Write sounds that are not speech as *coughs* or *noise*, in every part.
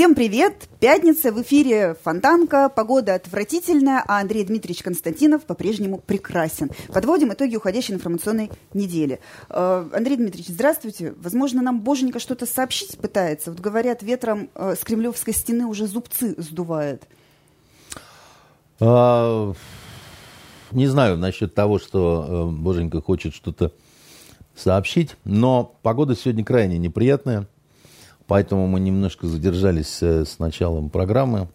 Всем привет! Пятница, в эфире Фонтанка, погода отвратительная, а Андрей Дмитриевич Константинов по-прежнему прекрасен. Подводим итоги уходящей информационной недели. Э, Андрей Дмитриевич, здравствуйте. Возможно, нам боженька что-то сообщить пытается. Вот говорят, ветром э, с Кремлевской стены уже зубцы сдувает. А, не знаю насчет того, что э, боженька хочет что-то сообщить, но погода сегодня крайне неприятная. Поэтому мы немножко задержались э, с началом программы.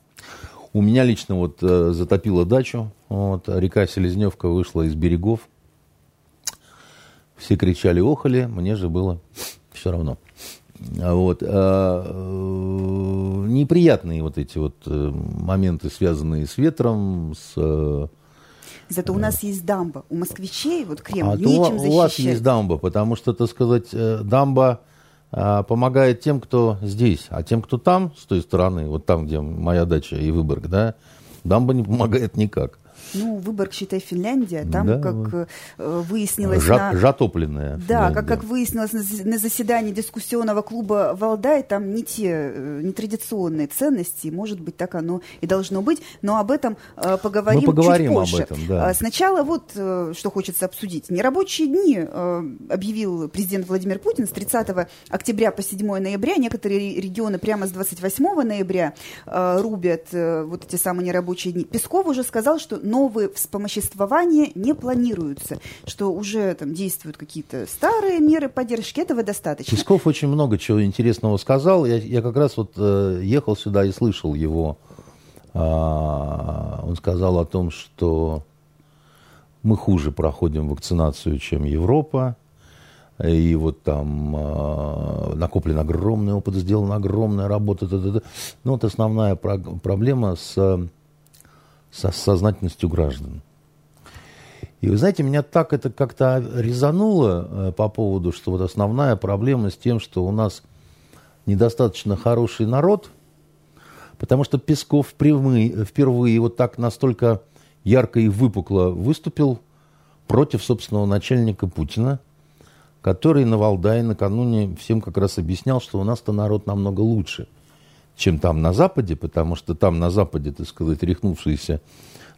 У меня лично вот э, затопило дачу. Вот, река Селезневка вышла из берегов. Все кричали, охали, мне же было все равно. Вот. А, э, неприятные вот эти вот моменты, связанные с ветром, с... Зато у нас есть дамба. У москвичей вот Кремль а нечем защищать. У вас есть дамба, потому что, так сказать, дамба а, помогает тем, кто здесь, а тем, кто там, с той стороны, вот там, где моя дача и Выборг, да, дамба не помогает никак. Ну, Выборг, считай, Финляндия. Там, да, как э, выяснилось... Жа- на... Жатопленная. Да, как, как выяснилось на, заседании дискуссионного клуба «Валдай», там не те э, нетрадиционные ценности, может быть, так оно и должно быть, но об этом э, поговорим, Мы поговорим чуть позже. об этом, да. А, сначала вот, э, что хочется обсудить. Нерабочие дни э, объявил президент Владимир Путин с 30 октября по 7 ноября. Некоторые регионы прямо с 28 ноября э, рубят э, вот эти самые нерабочие дни. Песков уже сказал, что новые вспомоществования не планируются, что уже там действуют какие-то старые меры поддержки, этого достаточно. Песков очень много чего интересного сказал. Я, я как раз вот э, ехал сюда и слышал его. А, он сказал о том, что мы хуже проходим вакцинацию, чем Европа. И вот там э, накоплен огромный опыт, сделана огромная работа. Т -т -т. Ну, вот основная про проблема с со сознательностью граждан. И вы знаете, меня так это как-то резануло э, по поводу, что вот основная проблема с тем, что у нас недостаточно хороший народ, потому что Песков впервые, впервые вот так настолько ярко и выпукло выступил против собственного начальника Путина, который на Валдае накануне всем как раз объяснял, что у нас-то народ намного лучше – чем там на Западе, потому что там на Западе, так сказать, рехнувшиеся,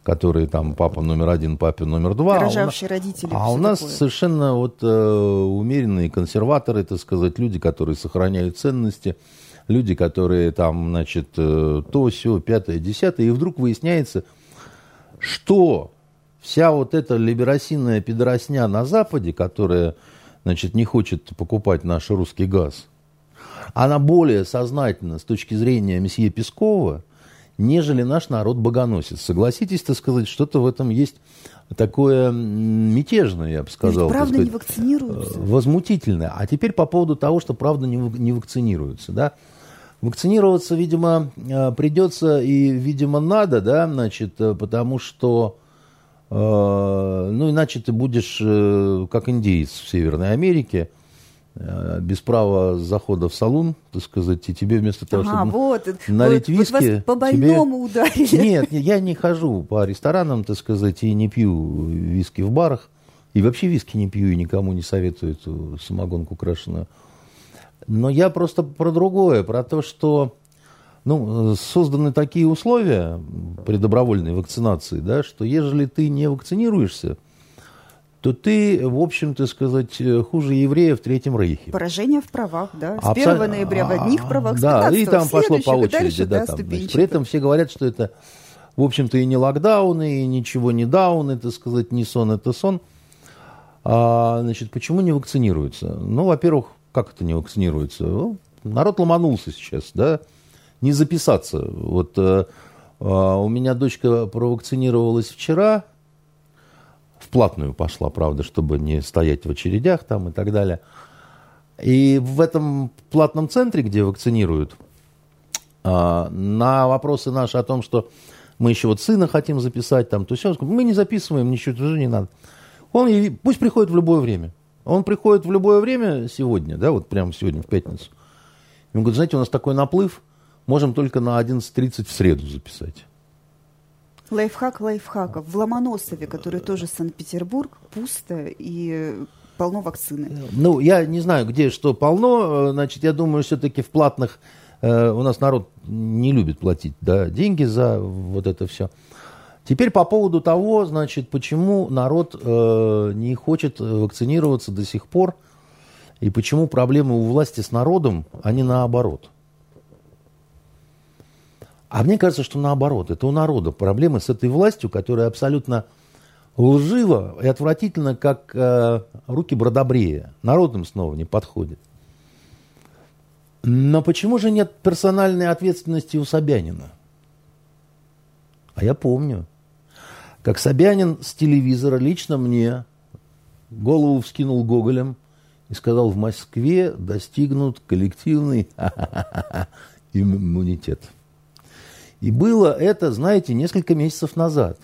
которые там папа номер один, папа номер два. Рожавшие а родители. А у нас такое. совершенно вот э, умеренные консерваторы, так сказать, люди, которые сохраняют ценности, люди, которые там, значит, э, то, все, пятое, десятое, и вдруг выясняется, что вся вот эта либеросинная пидоросня на Западе, которая, значит, не хочет покупать наш русский газ – она более сознательна с точки зрения месье Пескова, нежели наш народ богоносец. Согласитесь, так сказать, что-то в этом есть такое мятежное, я бы сказал. Ведь правда сказать, не вакцинируются. Возмутительное. А теперь по поводу того, что правда не, не вакцинируются. Да? Вакцинироваться, видимо, э, придется и, видимо, надо, да, значит, э, потому что, э, ну, иначе ты будешь как индейец в Северной Америке, Э, без права захода в салон, так сказать, и тебе вместо того, ага, чтобы вот, налить вот, виски... Вот вас по больному тебе... ударили. Нет, я не хожу по ресторанам, так сказать, и не пью виски в барах. И вообще виски не пью, и никому не советую эту самогонку крашеную. Но я просто про другое, про то, что ну, созданы такие условия при добровольной вакцинации, да, что ежели ты не вакцинируешься, то ты, в общем-то сказать, э, хуже еврея в Третьем Рейхе. Поражение в правах, да. С Абсо... 1 ноября в одних а, правах, с Да, и там пошло по очереди. Дальше, да, там, значит, при этом все говорят, что это, в общем-то, и не локдауны, и ничего не дауны, это сказать, не сон, это сон. А, значит, почему не вакцинируются? Ну, во-первых, как это не вакцинируется? Ну, народ ломанулся сейчас, да, не записаться. Вот а, у меня дочка провакцинировалась вчера, в платную пошла, правда, чтобы не стоять в очередях там и так далее. И в этом платном центре, где вакцинируют, а, на вопросы наши о том, что мы еще вот сына хотим записать, там, то все, мы не записываем, ничего тоже не надо. Он, пусть приходит в любое время. Он приходит в любое время сегодня, да, вот прямо сегодня, в пятницу. И он говорит, знаете, у нас такой наплыв, можем только на 11.30 в среду записать. Лайфхак лайфхаков. В Ломоносове, который тоже Санкт-Петербург, пусто и полно вакцины. Ну, я не знаю, где что полно. Значит, я думаю, все-таки в платных э, у нас народ не любит платить да, деньги за вот это все. Теперь по поводу того, значит, почему народ э, не хочет вакцинироваться до сих пор, и почему проблемы у власти с народом, а не наоборот. А мне кажется, что наоборот, это у народа проблемы с этой властью, которая абсолютно лживо и отвратительно, как э, руки Бродобрея. Народным снова не подходит. Но почему же нет персональной ответственности у Собянина? А я помню, как Собянин с телевизора лично мне голову вскинул Гоголем и сказал, в Москве достигнут коллективный *laughs* иммунитет. И было это, знаете, несколько месяцев назад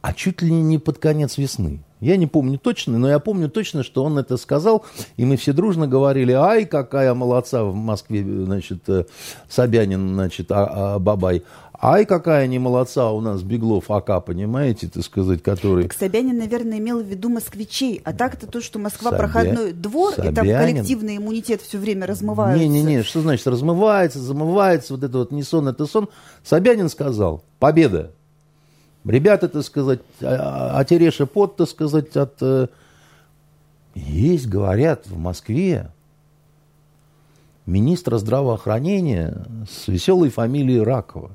а чуть ли не под конец весны. Я не помню точно, но я помню точно, что он это сказал, и мы все дружно говорили, ай, какая молодца в Москве, значит, э, Собянин, значит, а, а, Бабай. Ай, какая не молодца у нас Беглов АК, понимаете, так сказать, который... Так Собянин, наверное, имел в виду москвичей, а так-то то, что Москва Собя... проходной двор, Собянин... и там коллективный иммунитет все время размывается. Не-не-не, что значит размывается, замывается, вот это вот не сон, это сон. Собянин сказал, победа, Ребята, так сказать, а, а Тереша Пот, так сказать, от... Э, есть, говорят, в Москве министра здравоохранения с веселой фамилией Ракова.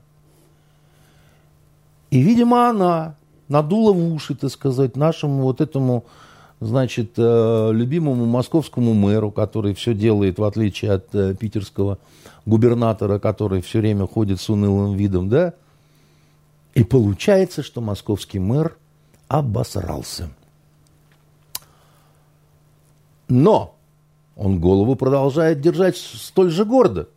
И, видимо, она надула в уши, так сказать, нашему вот этому, значит, э, любимому московскому мэру, который все делает, в отличие от э, питерского губернатора, который все время ходит с унылым видом, да, и получается, что московский мэр обосрался. Но он голову продолжает держать столь же гордо.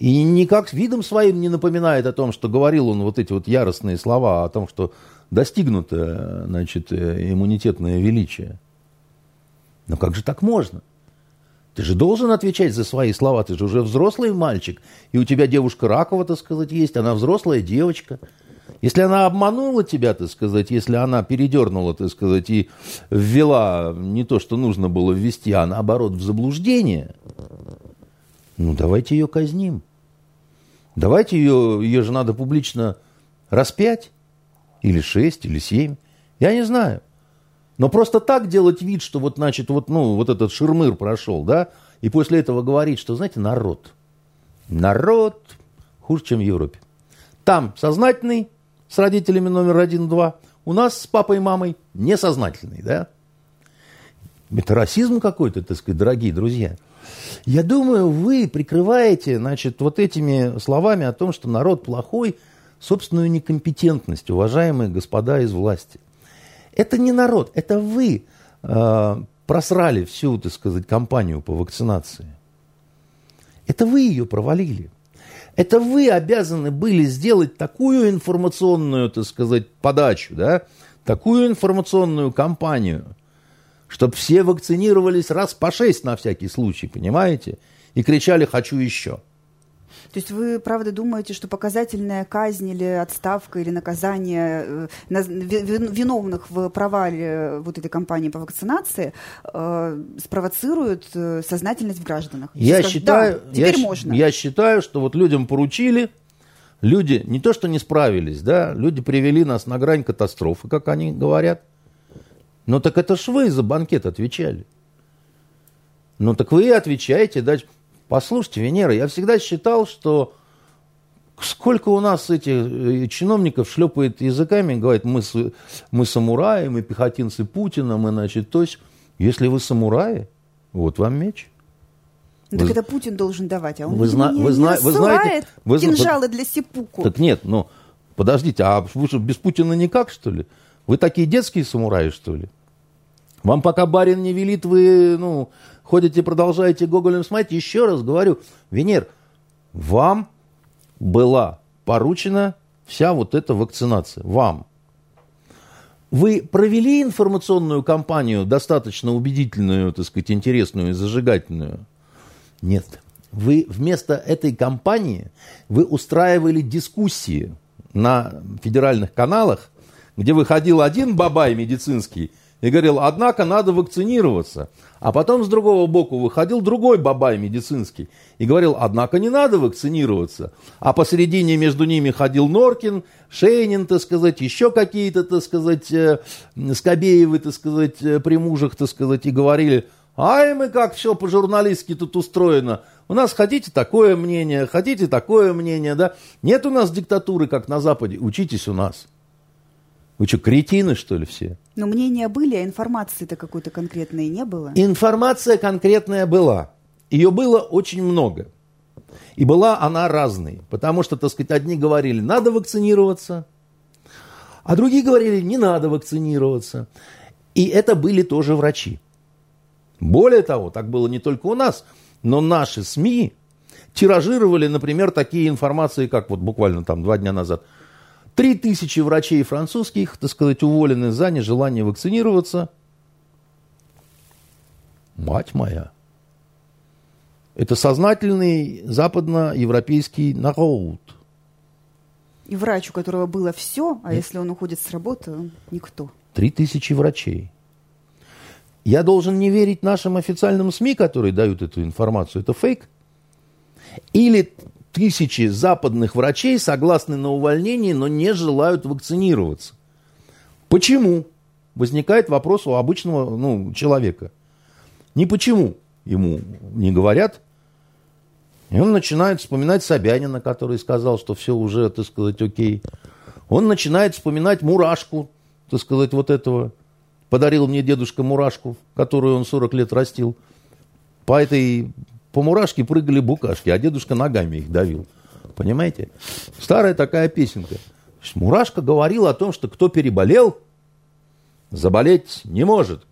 И никак видом своим не напоминает о том, что говорил он вот эти вот яростные слова о том, что достигнуто, значит, иммунитетное величие. Но как же так можно? Ты же должен отвечать за свои слова, ты же уже взрослый мальчик, и у тебя девушка Ракова, так сказать, есть, она взрослая девочка – если она обманула тебя, так сказать, если она передернула, так сказать, и ввела не то, что нужно было ввести, а наоборот в заблуждение, ну давайте ее казним. Давайте ее, ее же надо публично распять, или шесть, или семь, я не знаю. Но просто так делать вид, что вот, значит, вот, ну, вот этот ширмыр прошел, да, и после этого говорить, что, знаете, народ, народ хуже, чем в Европе. Там сознательный, с родителями номер один-два, у нас с папой и мамой несознательный, да? Это расизм какой-то, так сказать, дорогие друзья. Я думаю, вы прикрываете, значит, вот этими словами о том, что народ плохой, собственную некомпетентность, уважаемые господа из власти. Это не народ, это вы э, просрали всю, так сказать, кампанию по вакцинации. Это вы ее провалили. Это вы обязаны были сделать такую информационную, так сказать, подачу, да, такую информационную кампанию, чтобы все вакцинировались раз по шесть на всякий случай, понимаете? И кричали «хочу еще». То есть вы, правда, думаете, что показательная казнь или отставка или наказание э, виновных в провале вот этой кампании по вакцинации э, спровоцирует э, сознательность в гражданах? Я скажут, считаю, да, теперь я, можно. я считаю, что вот людям поручили, люди не то что не справились, да, люди привели нас на грань катастрофы, как они говорят. Но так это ж вы за банкет отвечали. Ну так вы и отвечаете, дальше. Послушайте, Венера, я всегда считал, что сколько у нас этих э, чиновников шлепает языками, говорит, мы, мы самураи, мы пехотинцы Путина, мы, значит, то есть, если вы самураи, вот вам меч. Ну, вы, так это Путин должен давать, а он вы, зна, не, вы, зна, вы знаете, вы, кинжалы для сипуку. Так нет, ну, подождите, а вы же без Путина никак, что ли? Вы такие детские самураи, что ли? Вам пока барин не велит, вы, ну, ходите, продолжаете Гоголем смотреть. Еще раз говорю, Венер, вам была поручена вся вот эта вакцинация. Вам. Вы провели информационную кампанию, достаточно убедительную, так сказать, интересную и зажигательную? Нет. Вы вместо этой кампании вы устраивали дискуссии на федеральных каналах, где выходил один бабай медицинский и говорил, однако надо вакцинироваться. А потом с другого боку выходил другой бабай медицинский и говорил, однако не надо вакцинироваться. А посередине между ними ходил Норкин, Шейнин, так сказать, еще какие-то, так сказать, э, Скобеевы, так сказать, э, при мужах, так сказать, и говорили, ай мы как все по-журналистски тут устроено. У нас хотите такое мнение, хотите такое мнение, да? Нет у нас диктатуры, как на Западе. Учитесь у нас. Вы что, кретины, что ли, все? Но мнения были, а информации-то какой-то конкретной не было. Информация конкретная была. Ее было очень много. И была она разной. Потому что, так сказать, одни говорили, надо вакцинироваться, а другие говорили, не надо вакцинироваться. И это были тоже врачи. Более того, так было не только у нас – но наши СМИ тиражировали, например, такие информации, как вот буквально там два дня назад. Три тысячи врачей французских, так сказать, уволены за нежелание вакцинироваться. Мать моя. Это сознательный западноевропейский народ. И врач, у которого было все, а Нет. если он уходит с работы, никто. Три тысячи врачей. Я должен не верить нашим официальным СМИ, которые дают эту информацию. Это фейк? Или тысячи западных врачей согласны на увольнение, но не желают вакцинироваться. Почему? Возникает вопрос у обычного ну, человека. Не почему ему не говорят. И он начинает вспоминать Собянина, который сказал, что все уже, так сказать, окей. Он начинает вспоминать мурашку, так сказать, вот этого Подарил мне дедушка мурашку, которую он 40 лет растил. По этой, по мурашке прыгали букашки, а дедушка ногами их давил. Понимаете? Старая такая песенка. Мурашка говорил о том, что кто переболел, заболеть не может.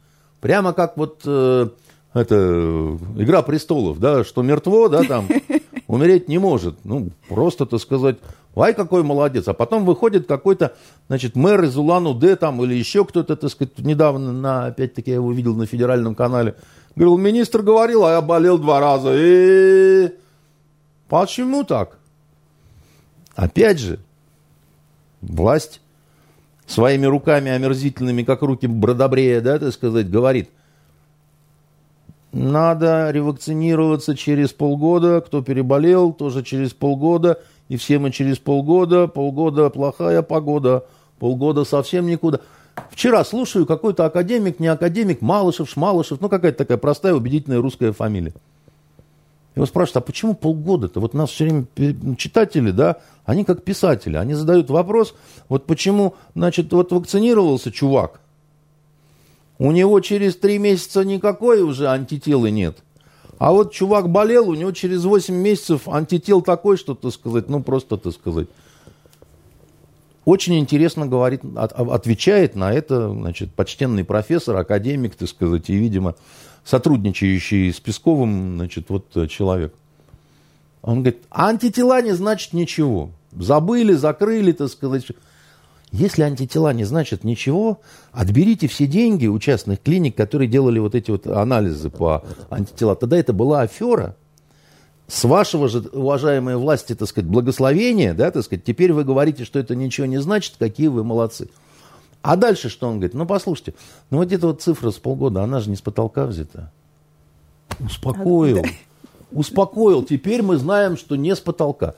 Прямо как вот э, это Игра престолов, да, что мертво, да, там *laughs* умереть не может. Ну, просто, так сказать, Ай, какой молодец. А потом выходит какой-то, значит, мэр из Улан-Удэ там или еще кто-то, так сказать, недавно, на, опять-таки, я его видел на федеральном канале. Говорил, министр говорил, а я болел два раза. И почему так? Опять же, власть своими руками омерзительными, как руки Бродобрея, да, так сказать, говорит, надо ревакцинироваться через полгода, кто переболел, тоже через полгода – и все мы через полгода, полгода плохая погода, полгода совсем никуда. Вчера слушаю, какой-то академик, не академик, Малышев, Шмалышев, ну какая-то такая простая, убедительная русская фамилия. Его спрашивают, а почему полгода-то? Вот нас все время читатели, да, они как писатели, они задают вопрос, вот почему, значит, вот вакцинировался чувак, у него через три месяца никакой уже антителы нет – а вот чувак болел, у него через 8 месяцев антител такой, что, так сказать, ну просто, так сказать. Очень интересно говорит, от, отвечает на это, значит, почтенный профессор, академик, так сказать, и, видимо, сотрудничающий с Песковым, значит, вот э, человек. Он говорит, антитела не значит ничего. Забыли, закрыли, так сказать. Если антитела не значит ничего, отберите все деньги у частных клиник, которые делали вот эти вот анализы по антитела. Тогда это была афера. С вашего же, уважаемой власти, так сказать, благословения, да, так сказать, теперь вы говорите, что это ничего не значит, какие вы молодцы. А дальше что он говорит? Ну, послушайте, ну вот эта вот цифра с полгода, она же не с потолка взята. Успокоил. Успокоил. Теперь мы знаем, что не с потолка.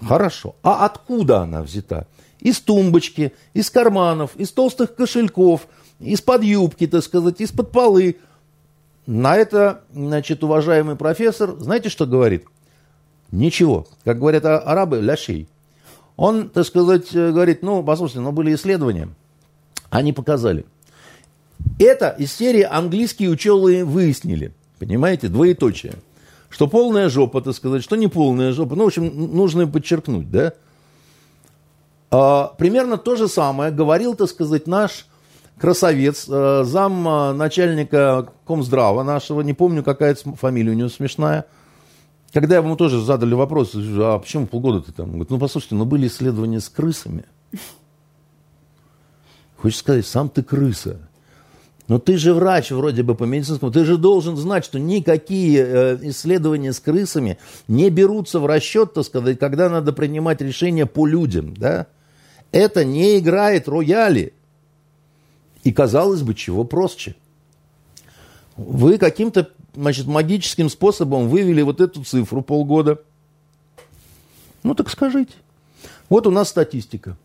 Хорошо. А откуда она взята? из тумбочки, из карманов, из толстых кошельков, из-под юбки, так сказать, из-под полы. На это, значит, уважаемый профессор, знаете, что говорит? Ничего. Как говорят арабы, ляшей. Он, так сказать, говорит, ну, послушайте, но были исследования, они показали. Это из серии английские ученые выяснили, понимаете, двоеточие. Что полная жопа, так сказать, что не полная жопа. Ну, в общем, нужно подчеркнуть, да? А, примерно то же самое говорил, так сказать, наш красавец, э, зам э, начальника Комздрава нашего, не помню, какая фамилия у него смешная, когда ему тоже задали вопрос, а почему полгода ты там? Он говорит, ну, послушайте, ну, были исследования с крысами. Хочешь сказать, сам ты крыса. Но ты же врач вроде бы по медицинскому, ты же должен знать, что никакие э, исследования с крысами не берутся в расчет, так сказать, когда надо принимать решения по людям, да? это не играет рояли. И казалось бы, чего проще. Вы каким-то значит, магическим способом вывели вот эту цифру полгода. Ну так скажите. Вот у нас статистика.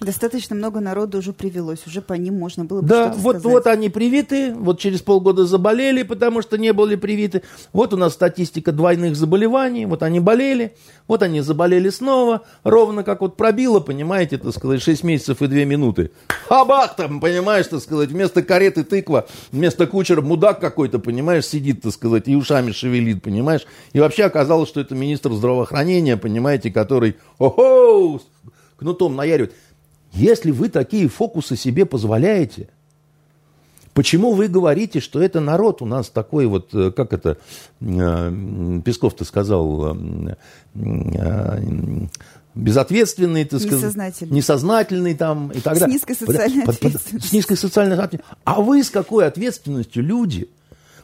Достаточно много народу уже привелось, уже по ним можно было бы Да, вот, сказать. вот они привиты, вот через полгода заболели, потому что не были привиты. Вот у нас статистика двойных заболеваний, вот они болели, вот они заболели снова, ровно как вот пробило, понимаете, так сказать, 6 месяцев и 2 минуты. Хабах там, понимаешь, так сказать, вместо кареты тыква, вместо кучера мудак какой-то, понимаешь, сидит, так сказать, и ушами шевелит, понимаешь. И вообще оказалось, что это министр здравоохранения, понимаете, который, ого, кнутом наяривает. Если вы такие фокусы себе позволяете, почему вы говорите, что это народ у нас такой вот, э, как это, э, Песков-то сказал, э, безответственный, так сказать, Несознательный. несознательный там и так С далее. низкой социальной Под- под- ответственностью. С низкой социальной ответственностью. А вы с какой ответственностью, люди?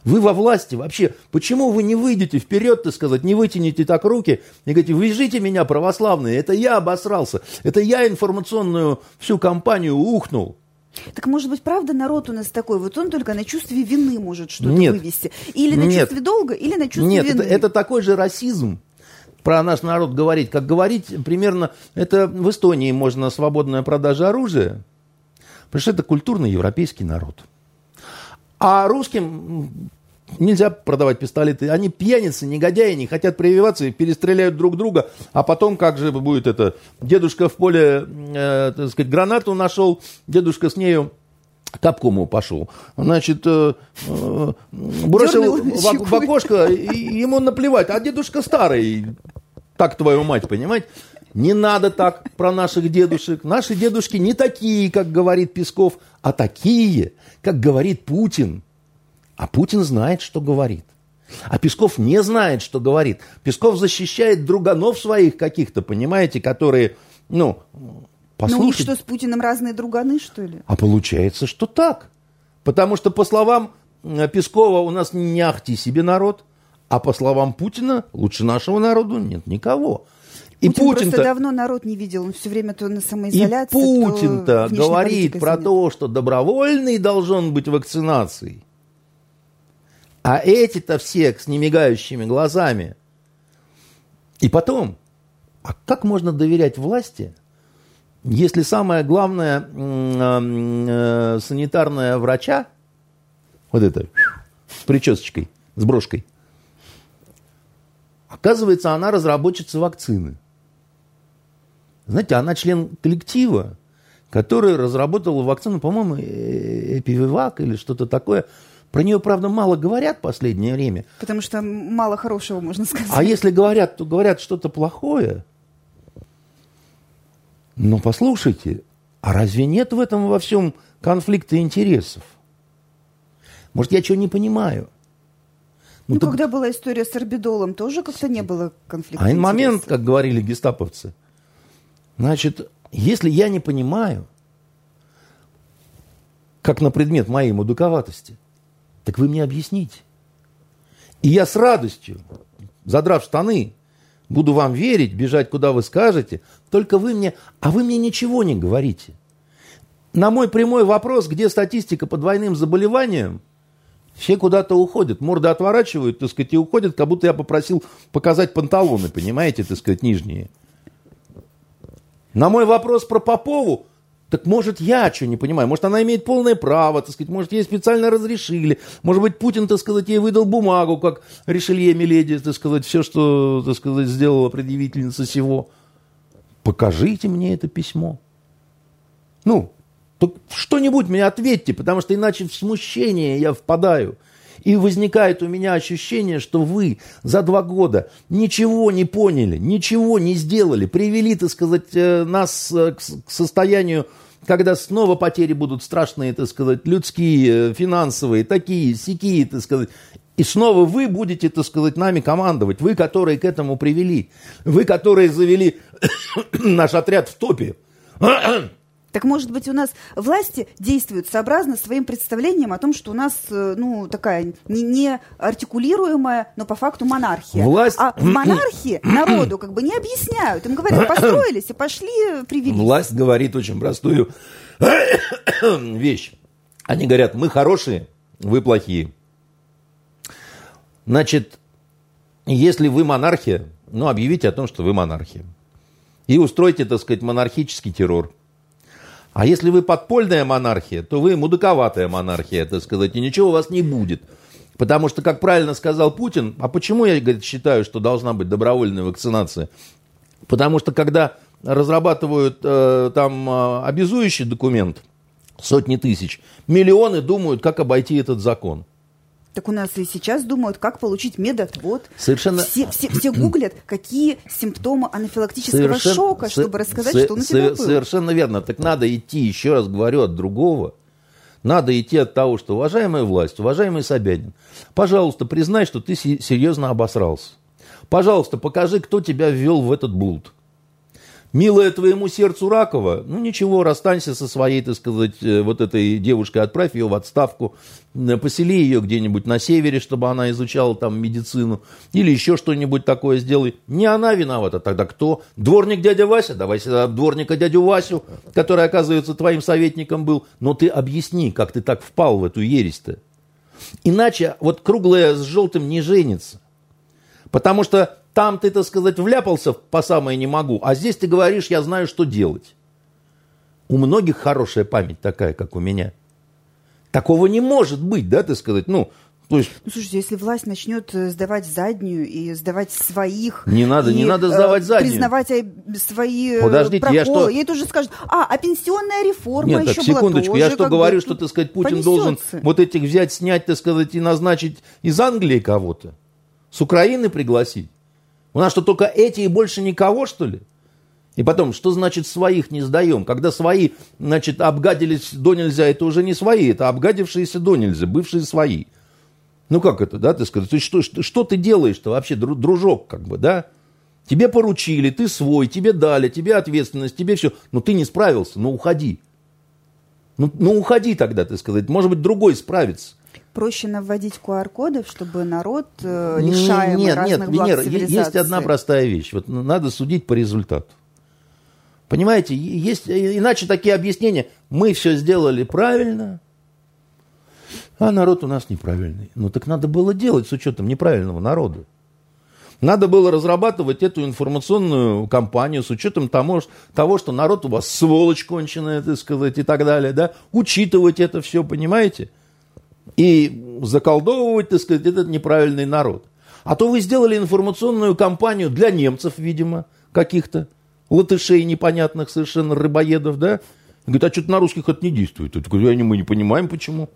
Вы во власти вообще. Почему вы не выйдете вперед, так сказать, не вытянете так руки и говорите, вяжите меня, православные, это я обосрался, это я информационную всю кампанию ухнул. Так может быть, правда, народ у нас такой, вот он только на чувстве вины может что-то Нет. вывести. Или на Нет. чувстве долга, или на чувстве Нет, вины. это, это такой же расизм про наш народ говорить, как говорить примерно, это в Эстонии можно свободная продажа оружия, потому что это культурный европейский народ. А русским нельзя продавать пистолеты. Они пьяницы, негодяи, не хотят прививаться и перестреляют друг друга. А потом как же будет это? Дедушка в поле, э, так сказать, гранату нашел, дедушка с нею к обкому пошел. Значит, э, э, бросил в, в окошко, и ему наплевать. А дедушка старый, так твою мать, понимаете? Не надо так про наших дедушек. Наши дедушки не такие, как говорит Песков, а такие, как говорит Путин. А Путин знает, что говорит. А Песков не знает, что говорит. Песков защищает друганов своих каких-то, понимаете, которые, ну, Ну, у них что, с Путиным разные друганы, что ли? А получается, что так. Потому что, по словам э, Пескова, у нас не ахти себе народ, а по словам Путина, лучше нашего народу нет никого. И Путин Путин-то, просто давно народ не видел, он все время то на и самоизоляции, Путин-то то внешней говорит про то, что добровольный должен быть вакцинацией. А эти-то все с немигающими глазами. И потом, а как можно доверять власти, если самое главное м, э, санитарная врача, вот это, с причесочкой, с брошкой, оказывается, она разработчица вакцины. Знаете, она член коллектива, который разработал вакцину, по-моему, э, Эпививак или что-то такое. Про нее, правда, мало говорят в последнее время. Потому что мало хорошего, можно сказать. А если говорят, то говорят что-то плохое. Но послушайте, а разве нет в этом во всем конфликта интересов? Может, я чего не понимаю? Ну, так- когда была история с орбидолом, тоже как-то не было конфликта момент, интересов. как говорили гестаповцы. Значит, если я не понимаю, как на предмет моей мудаковатости, так вы мне объясните. И я с радостью, задрав штаны, буду вам верить, бежать, куда вы скажете, только вы мне, а вы мне ничего не говорите. На мой прямой вопрос, где статистика по двойным заболеваниям, все куда-то уходят, морды отворачивают, так сказать, и уходят, как будто я попросил показать панталоны, понимаете, так сказать, нижние. На мой вопрос про Попову, так может я что не понимаю, может она имеет полное право, так сказать, может ей специально разрешили, может быть Путин, так сказать, ей выдал бумагу, как Ришелье Миледи, так сказать, все, что, так сказать, сделала предъявительница всего. Покажите мне это письмо. Ну, что-нибудь мне ответьте, потому что иначе в смущение я впадаю. И возникает у меня ощущение, что вы за два года ничего не поняли, ничего не сделали, привели, так сказать, э, нас э, к состоянию, когда снова потери будут страшные, так сказать, людские, э, финансовые, такие, сякие, так сказать. И снова вы будете, так сказать, нами командовать. Вы, которые к этому привели. Вы, которые завели *coughs* наш отряд в топе. Так может быть у нас власти действуют сообразно своим представлениям о том, что у нас э, ну такая не, не артикулируемая, но по факту монархия. Власть... А в монархии *clears throat* народу как бы не объясняют. Им говорят, *clears throat* построились и пошли привились. Власть говорит очень простую *clears throat* вещь. Они говорят, мы хорошие, вы плохие. Значит, если вы монархия, ну, объявите о том, что вы монархия. И устройте, так сказать, монархический террор. А если вы подпольная монархия, то вы мудаковатая монархия, так сказать, и ничего у вас не будет. Потому что, как правильно сказал Путин, а почему я говорит, считаю, что должна быть добровольная вакцинация? Потому что когда разрабатывают э, там э, обязующий документ, сотни тысяч, миллионы думают, как обойти этот закон. Так у нас и сейчас думают, как получить медотвод. Совершенно... Все, все, все гуглят, какие симптомы анафилактического Совершен... шока, чтобы рассказать, со... что он у тебя был. Совершенно верно. Так надо идти, еще раз говорю, от другого. Надо идти от того, что, уважаемая власть, уважаемый Собянин, пожалуйста, признай, что ты серьезно обосрался. Пожалуйста, покажи, кто тебя ввел в этот блуд. Милая твоему сердцу Ракова, ну ничего, расстанься со своей, так сказать, э, вот этой девушкой, отправь ее в отставку, посели ее где-нибудь на севере, чтобы она изучала там медицину, или еще что-нибудь такое сделай. Не она виновата, тогда кто? Дворник дядя Вася? Давай сюда дворника дядю Васю, который, оказывается, твоим советником был. Но ты объясни, как ты так впал в эту ересь-то. Иначе вот круглое с желтым не женится. Потому что там ты, так сказать, вляпался по самое не могу, а здесь ты говоришь, я знаю, что делать. У многих хорошая память такая, как у меня. Такого не может быть, да, ты сказать, ну, то есть... Ну, слушайте, если власть начнет э, сдавать заднюю и сдавать своих... Не надо, и, не надо сдавать э, заднюю. Признавать свои Подождите, проколы, я что... ей тоже скажут, а, а пенсионная реформа Нет, еще так, секундочку, была я тоже, что говорю, бы, что, так сказать, Путин понесется. должен вот этих взять, снять, так сказать, и назначить из Англии кого-то? С Украины пригласить? У нас что, только эти и больше никого, что ли? И потом, что значит своих не сдаем? Когда свои, значит, обгадились до нельзя, это уже не свои, это обгадившиеся до нельзя, бывшие свои. Ну как это, да, ты скажешь, ты что, что, что ты делаешь-то вообще, дружок, как бы, да? Тебе поручили, ты свой, тебе дали, тебе ответственность, тебе все. Но ты не справился, ну уходи. Ну, ну уходи тогда, ты сказать. Может быть, другой справится проще наводить QR-коды, чтобы народ, э, лишаемый нет, разных нет, благ Венера, есть одна простая вещь. Вот надо судить по результату. Понимаете, есть иначе такие объяснения. Мы все сделали правильно, а народ у нас неправильный. Ну так надо было делать с учетом неправильного народа. Надо было разрабатывать эту информационную кампанию с учетом того, того, что народ у вас сволочь конченая, так сказать, и так далее, да, учитывать это все, понимаете? И заколдовывать, так сказать, этот неправильный народ. А то вы сделали информационную кампанию для немцев, видимо, каких-то, латышей непонятных совершенно, рыбоедов, да? Говорит, а что-то на русских это не действует. Это, мы не понимаем, почему.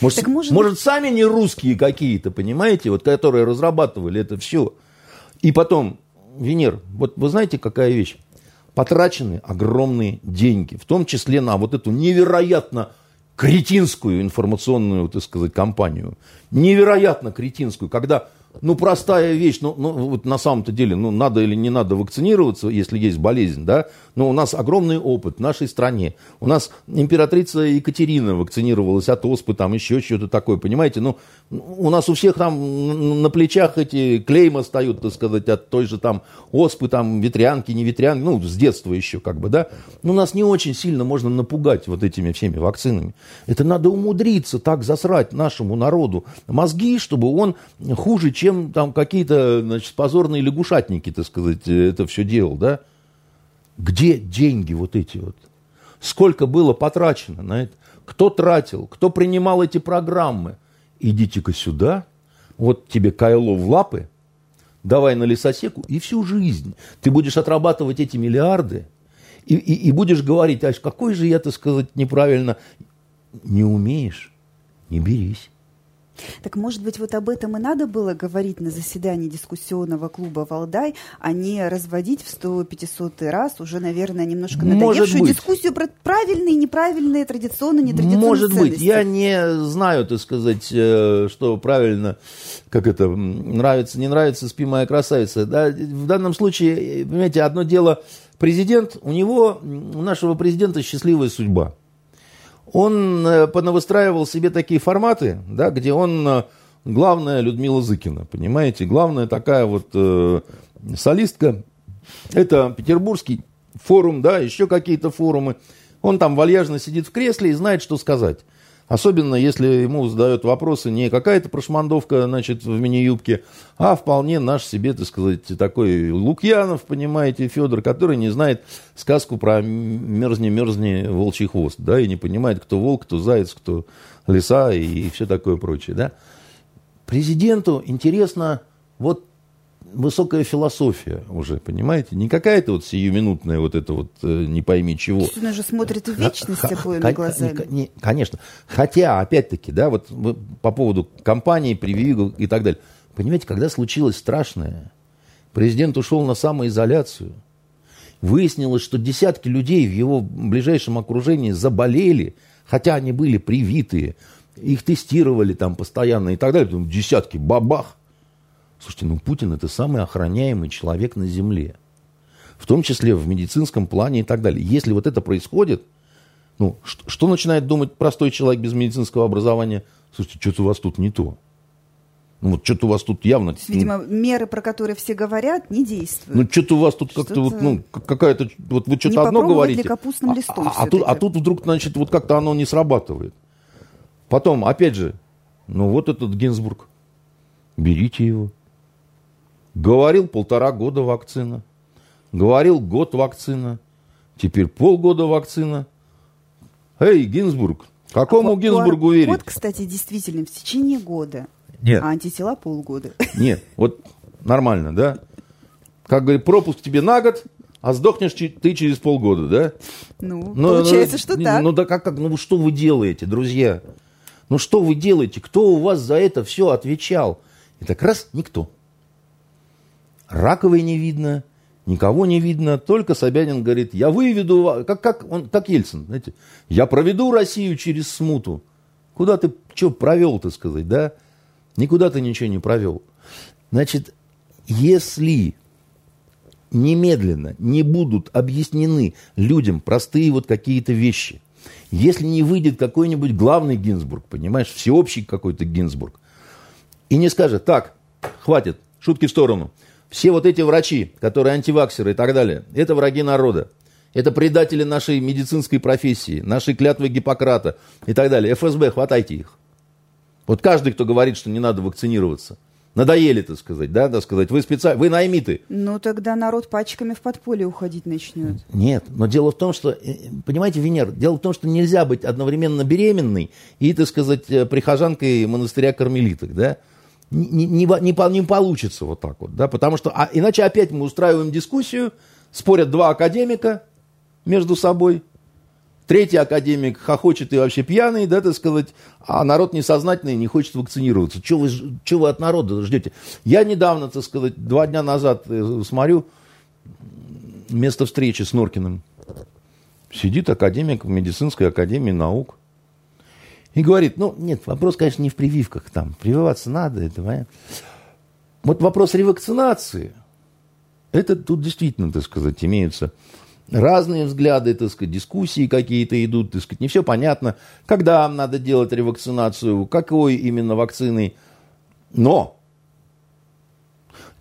Может, так может... может, сами не русские какие-то, понимаете, вот, которые разрабатывали это все. И потом, Венер, вот вы знаете, какая вещь? Потрачены огромные деньги, в том числе на вот эту невероятно кретинскую информационную, так сказать, кампанию. Невероятно кретинскую, когда ну, простая вещь, ну, ну вот на самом-то деле, ну, надо или не надо вакцинироваться, если есть болезнь, да, но у нас огромный опыт в нашей стране. У нас императрица Екатерина вакцинировалась от оспы, там еще что-то такое, понимаете, ну, у нас у всех там на плечах эти клейма стоят, так сказать, от той же там оспы, там, ветрянки, не ветрянки, ну, с детства еще, как бы, да, но нас не очень сильно можно напугать вот этими всеми вакцинами. Это надо умудриться так засрать нашему народу мозги, чтобы он хуже, чем чем там какие-то, значит, позорные лягушатники, так сказать, это все делал, да? Где деньги вот эти вот? Сколько было потрачено на это? Кто тратил? Кто принимал эти программы? Идите-ка сюда, вот тебе кайло в лапы, давай на лесосеку, и всю жизнь ты будешь отрабатывать эти миллиарды, и, и, и будешь говорить, а какой же я, так сказать, неправильно. Не умеешь, не берись. Так может быть, вот об этом и надо было говорить на заседании дискуссионного клуба «Валдай», а не разводить в 100-500 раз уже, наверное, немножко надоевшую дискуссию про правильные, неправильные, традиционные, нетрадиционные Может ценности. быть. Я не знаю, так сказать, э, что правильно, как это, нравится, не нравится, спи моя красавица. Да, в данном случае, понимаете, одно дело президент, у него, у нашего президента счастливая судьба. Он э, понавыстраивал себе такие форматы, да, где он э, главная Людмила Зыкина, понимаете? Главная такая вот э, солистка. Это Петербургский форум, да, еще какие-то форумы. Он там вальяжно сидит в кресле и знает, что сказать. Особенно, если ему задают вопросы не какая-то прошмандовка, значит, в мини-юбке, а вполне наш себе, так сказать, такой Лукьянов, понимаете, Федор, который не знает сказку про мерзни-мерзни волчий хвост, да, и не понимает, кто волк, кто заяц, кто лиса и все такое прочее, да. Президенту интересно вот высокая философия уже, понимаете? Не какая-то вот сиюминутная вот это вот э, не пойми чего. То есть он уже смотрит в вечность обоими глазами. Не, конечно. Хотя, опять-таки, да, вот по поводу компании, прививок и так далее. Понимаете, когда случилось страшное, президент ушел на самоизоляцию, выяснилось, что десятки людей в его ближайшем окружении заболели, хотя они были привитые, их тестировали там постоянно и так далее. Десятки, бабах. Слушайте, ну Путин это самый охраняемый человек на Земле. В том числе в медицинском плане и так далее. Если вот это происходит, ну, что, что начинает думать простой человек без медицинского образования? Слушайте, что-то у вас тут не то. Ну, вот что-то у вас тут явно... Есть, видимо, меры, про которые все говорят, не действуют. Ну, что-то у вас тут как-то вот, ну, какая-то... Вот вы что-то одно говорите. Ли капустным а, листом а, а, тут, а тут вдруг, значит, вот как-то оно не срабатывает. Потом, опять же, ну, вот этот Гинзбург. Берите его. Говорил полтора года вакцина. Говорил год вакцина. Теперь полгода вакцина. Эй, Гинзбург, какому а Гинзбургу верить? Вот, кстати, действительно, в течение года. Нет. А антитела полгода. *laughs* Нет, вот нормально, да? Как говорит, пропуск тебе на год, а сдохнешь ты через полгода, да? Ну, ну получается, ну, что так. Ну, да как, как, ну что вы делаете, друзья? Ну что вы делаете? Кто у вас за это все отвечал? И так раз никто. Раковой не видно, никого не видно, только Собянин говорит, я выведу, как, как, он, как Ельцин, знаете, я проведу Россию через смуту. Куда ты что провел, так сказать, да? Никуда ты ничего не провел. Значит, если немедленно не будут объяснены людям простые вот какие-то вещи, если не выйдет какой-нибудь главный Гинзбург, понимаешь, всеобщий какой-то Гинзбург, и не скажет, так, хватит, шутки в сторону – все вот эти врачи, которые антиваксеры и так далее, это враги народа. Это предатели нашей медицинской профессии, нашей клятвы Гиппократа и так далее. ФСБ, хватайте их. Вот каждый, кто говорит, что не надо вакцинироваться. Надоели, так сказать, да, так сказать. Вы специально, вы наймиты. Ну, тогда народ пачками в подполье уходить начнет. Нет, но дело в том, что, э, понимаете, Венер, дело в том, что нельзя быть одновременно беременной и, так сказать, э, прихожанкой монастыря кармелиток, да не, не, не, не получится вот так вот, да, потому что, а, иначе опять мы устраиваем дискуссию, спорят два академика между собой, третий академик хохочет и вообще пьяный, да, так сказать, а народ несознательный не хочет вакцинироваться. Чего вы, чего вы от народа ждете? Я недавно, так сказать, два дня назад э, смотрю место встречи с Норкиным. Сидит академик в медицинской академии наук – и говорит, ну, нет, вопрос, конечно, не в прививках там. Прививаться надо, это понятно. Вот вопрос ревакцинации, это тут действительно, так сказать, имеются разные взгляды, так сказать, дискуссии какие-то идут, так сказать, не все понятно, когда надо делать ревакцинацию, какой именно вакциной. Но,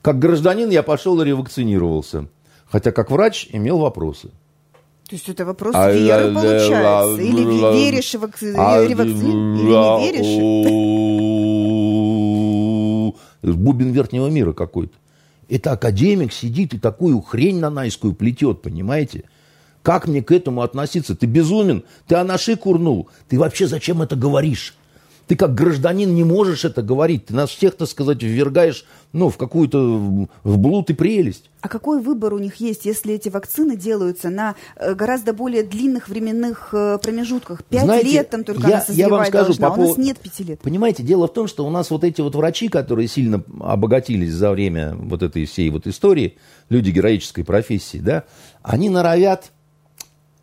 как гражданин я пошел и ревакцинировался. Хотя как врач имел вопросы. То есть это вопрос а веры получается. Или веришь в ревакцин, или не веришь. Бубен верхнего мира какой-то. Это академик сидит и такую хрень нанайскую плетет, понимаете? Как мне к этому относиться? Ты безумен, ты анаши курнул. Ты вообще зачем это говоришь? Ты как гражданин не можешь это говорить. Ты нас всех, так сказать, ввергаешь ну, в какую-то в блуд и прелесть. А какой выбор у них есть, если эти вакцины делаются на э, гораздо более длинных временных э, промежутках? Пять Знаете, лет там только я, она я вам скажу, должна, по а у нас нет пяти лет. Понимаете, дело в том, что у нас вот эти вот врачи, которые сильно обогатились за время вот этой всей вот истории, люди героической профессии, да, они норовят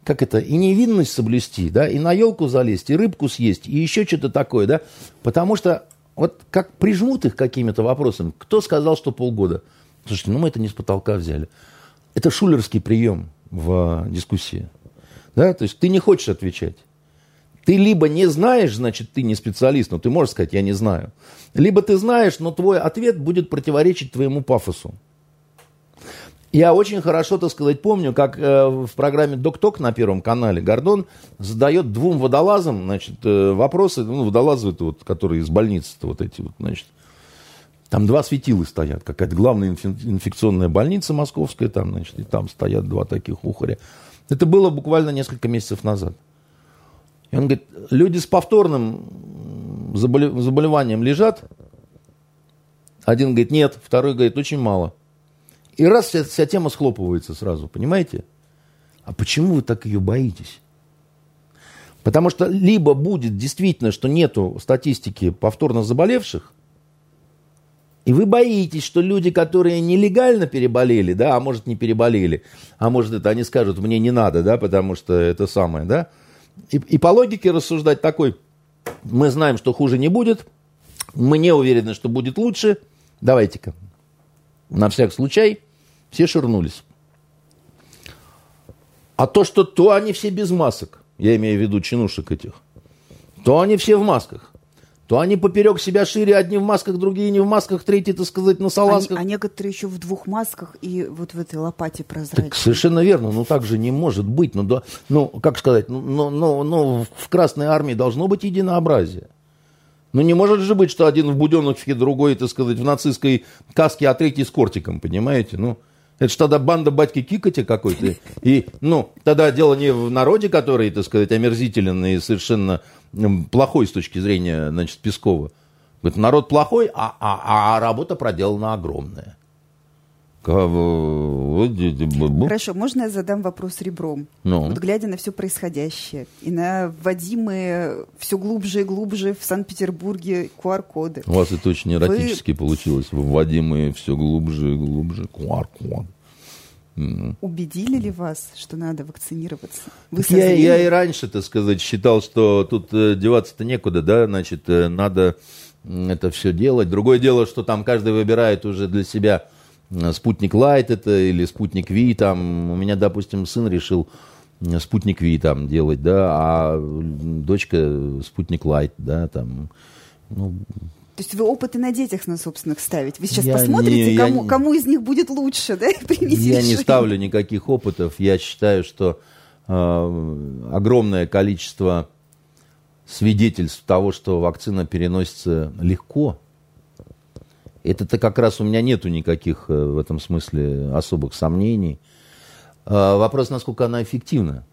как это, и невинность соблюсти, да, и на елку залезть, и рыбку съесть, и еще что-то такое, да, потому что вот как прижмут их какими-то вопросами, кто сказал, что полгода? Слушайте, ну мы это не с потолка взяли. Это шулерский прием. в дискуссии. Да? То есть ты не хочешь отвечать. Ты либо не знаешь, значит, ты не специалист, но ты можешь сказать, я не знаю. Либо ты знаешь, но твой ответ будет противоречить твоему пафосу. Я очень хорошо, так сказать, помню, как э, в программе «Док-Ток» на Первом канале Гордон задает двум водолазам, значит, э, вопросы, ну, водолазы, вот, которые из больницы, вот эти вот, значит, там два светила стоят, какая-то главная инфекционная больница московская, там, значит, и там стоят два таких ухаря. Это было буквально несколько месяцев назад. И он говорит, люди с повторным заболеванием лежат. Один говорит, нет, второй говорит, очень мало. И раз вся, вся тема схлопывается сразу, понимаете? А почему вы так ее боитесь? Потому что либо будет действительно, что нету статистики повторно заболевших, и вы боитесь, что люди, которые нелегально переболели, да, а может не переболели, а может это они скажут, мне не надо, да, потому что это самое, да. И, и по логике рассуждать такой, мы знаем, что хуже не будет, мы не уверены, что будет лучше, давайте-ка на всяк случай, все ширнулись. А то, что то они все без масок, я имею в виду чинушек этих, то они все в масках, то они поперек себя шире, одни в масках, другие не в масках, третьи, так сказать, на салазках. А, а некоторые еще в двух масках и вот в этой лопате прозрачной. Так совершенно верно, ну так же не может быть. Ну, да, ну как сказать, ну, ну, ну, ну в Красной Армии должно быть единообразие. Ну, не может же быть, что один в буденовке, другой, так сказать, в нацистской каске, а третий с кортиком, понимаете? Ну, это же тогда банда батьки Кикати какой-то. И, ну, тогда дело не в народе, который, так сказать, омерзителен и совершенно плохой с точки зрения, значит, Пескова. Говорит, народ плохой, а, а, а работа проделана огромная. Хорошо, можно я задам вопрос ребром? Ну. Вот глядя на все происходящее и на вводимые все глубже и глубже в Санкт-Петербурге QR-коды. У вас это очень эротически Вы... получилось. Вводимые все глубже и глубже QR-код. Убедили ли вас, что надо вакцинироваться? Вы я, я и раньше, так сказать, считал, что тут э, деваться-то некуда, да, значит, э, надо это все делать. Другое дело, что там каждый выбирает уже для себя спутник Лайт это или спутник V, там, у меня, допустим, сын решил спутник V там делать, да, а дочка спутник Лайт, да, там, ну, то есть вы опыты на детях на собственных ставите. Вы сейчас я посмотрите, не, кому, я, кому из них будет лучше, да? *laughs* Я не ставлю никаких опытов. Я считаю, что э, огромное количество свидетельств того, что вакцина переносится легко, это-то как раз у меня нету никаких э, в этом смысле особых сомнений. А, вопрос, насколько она эффективна.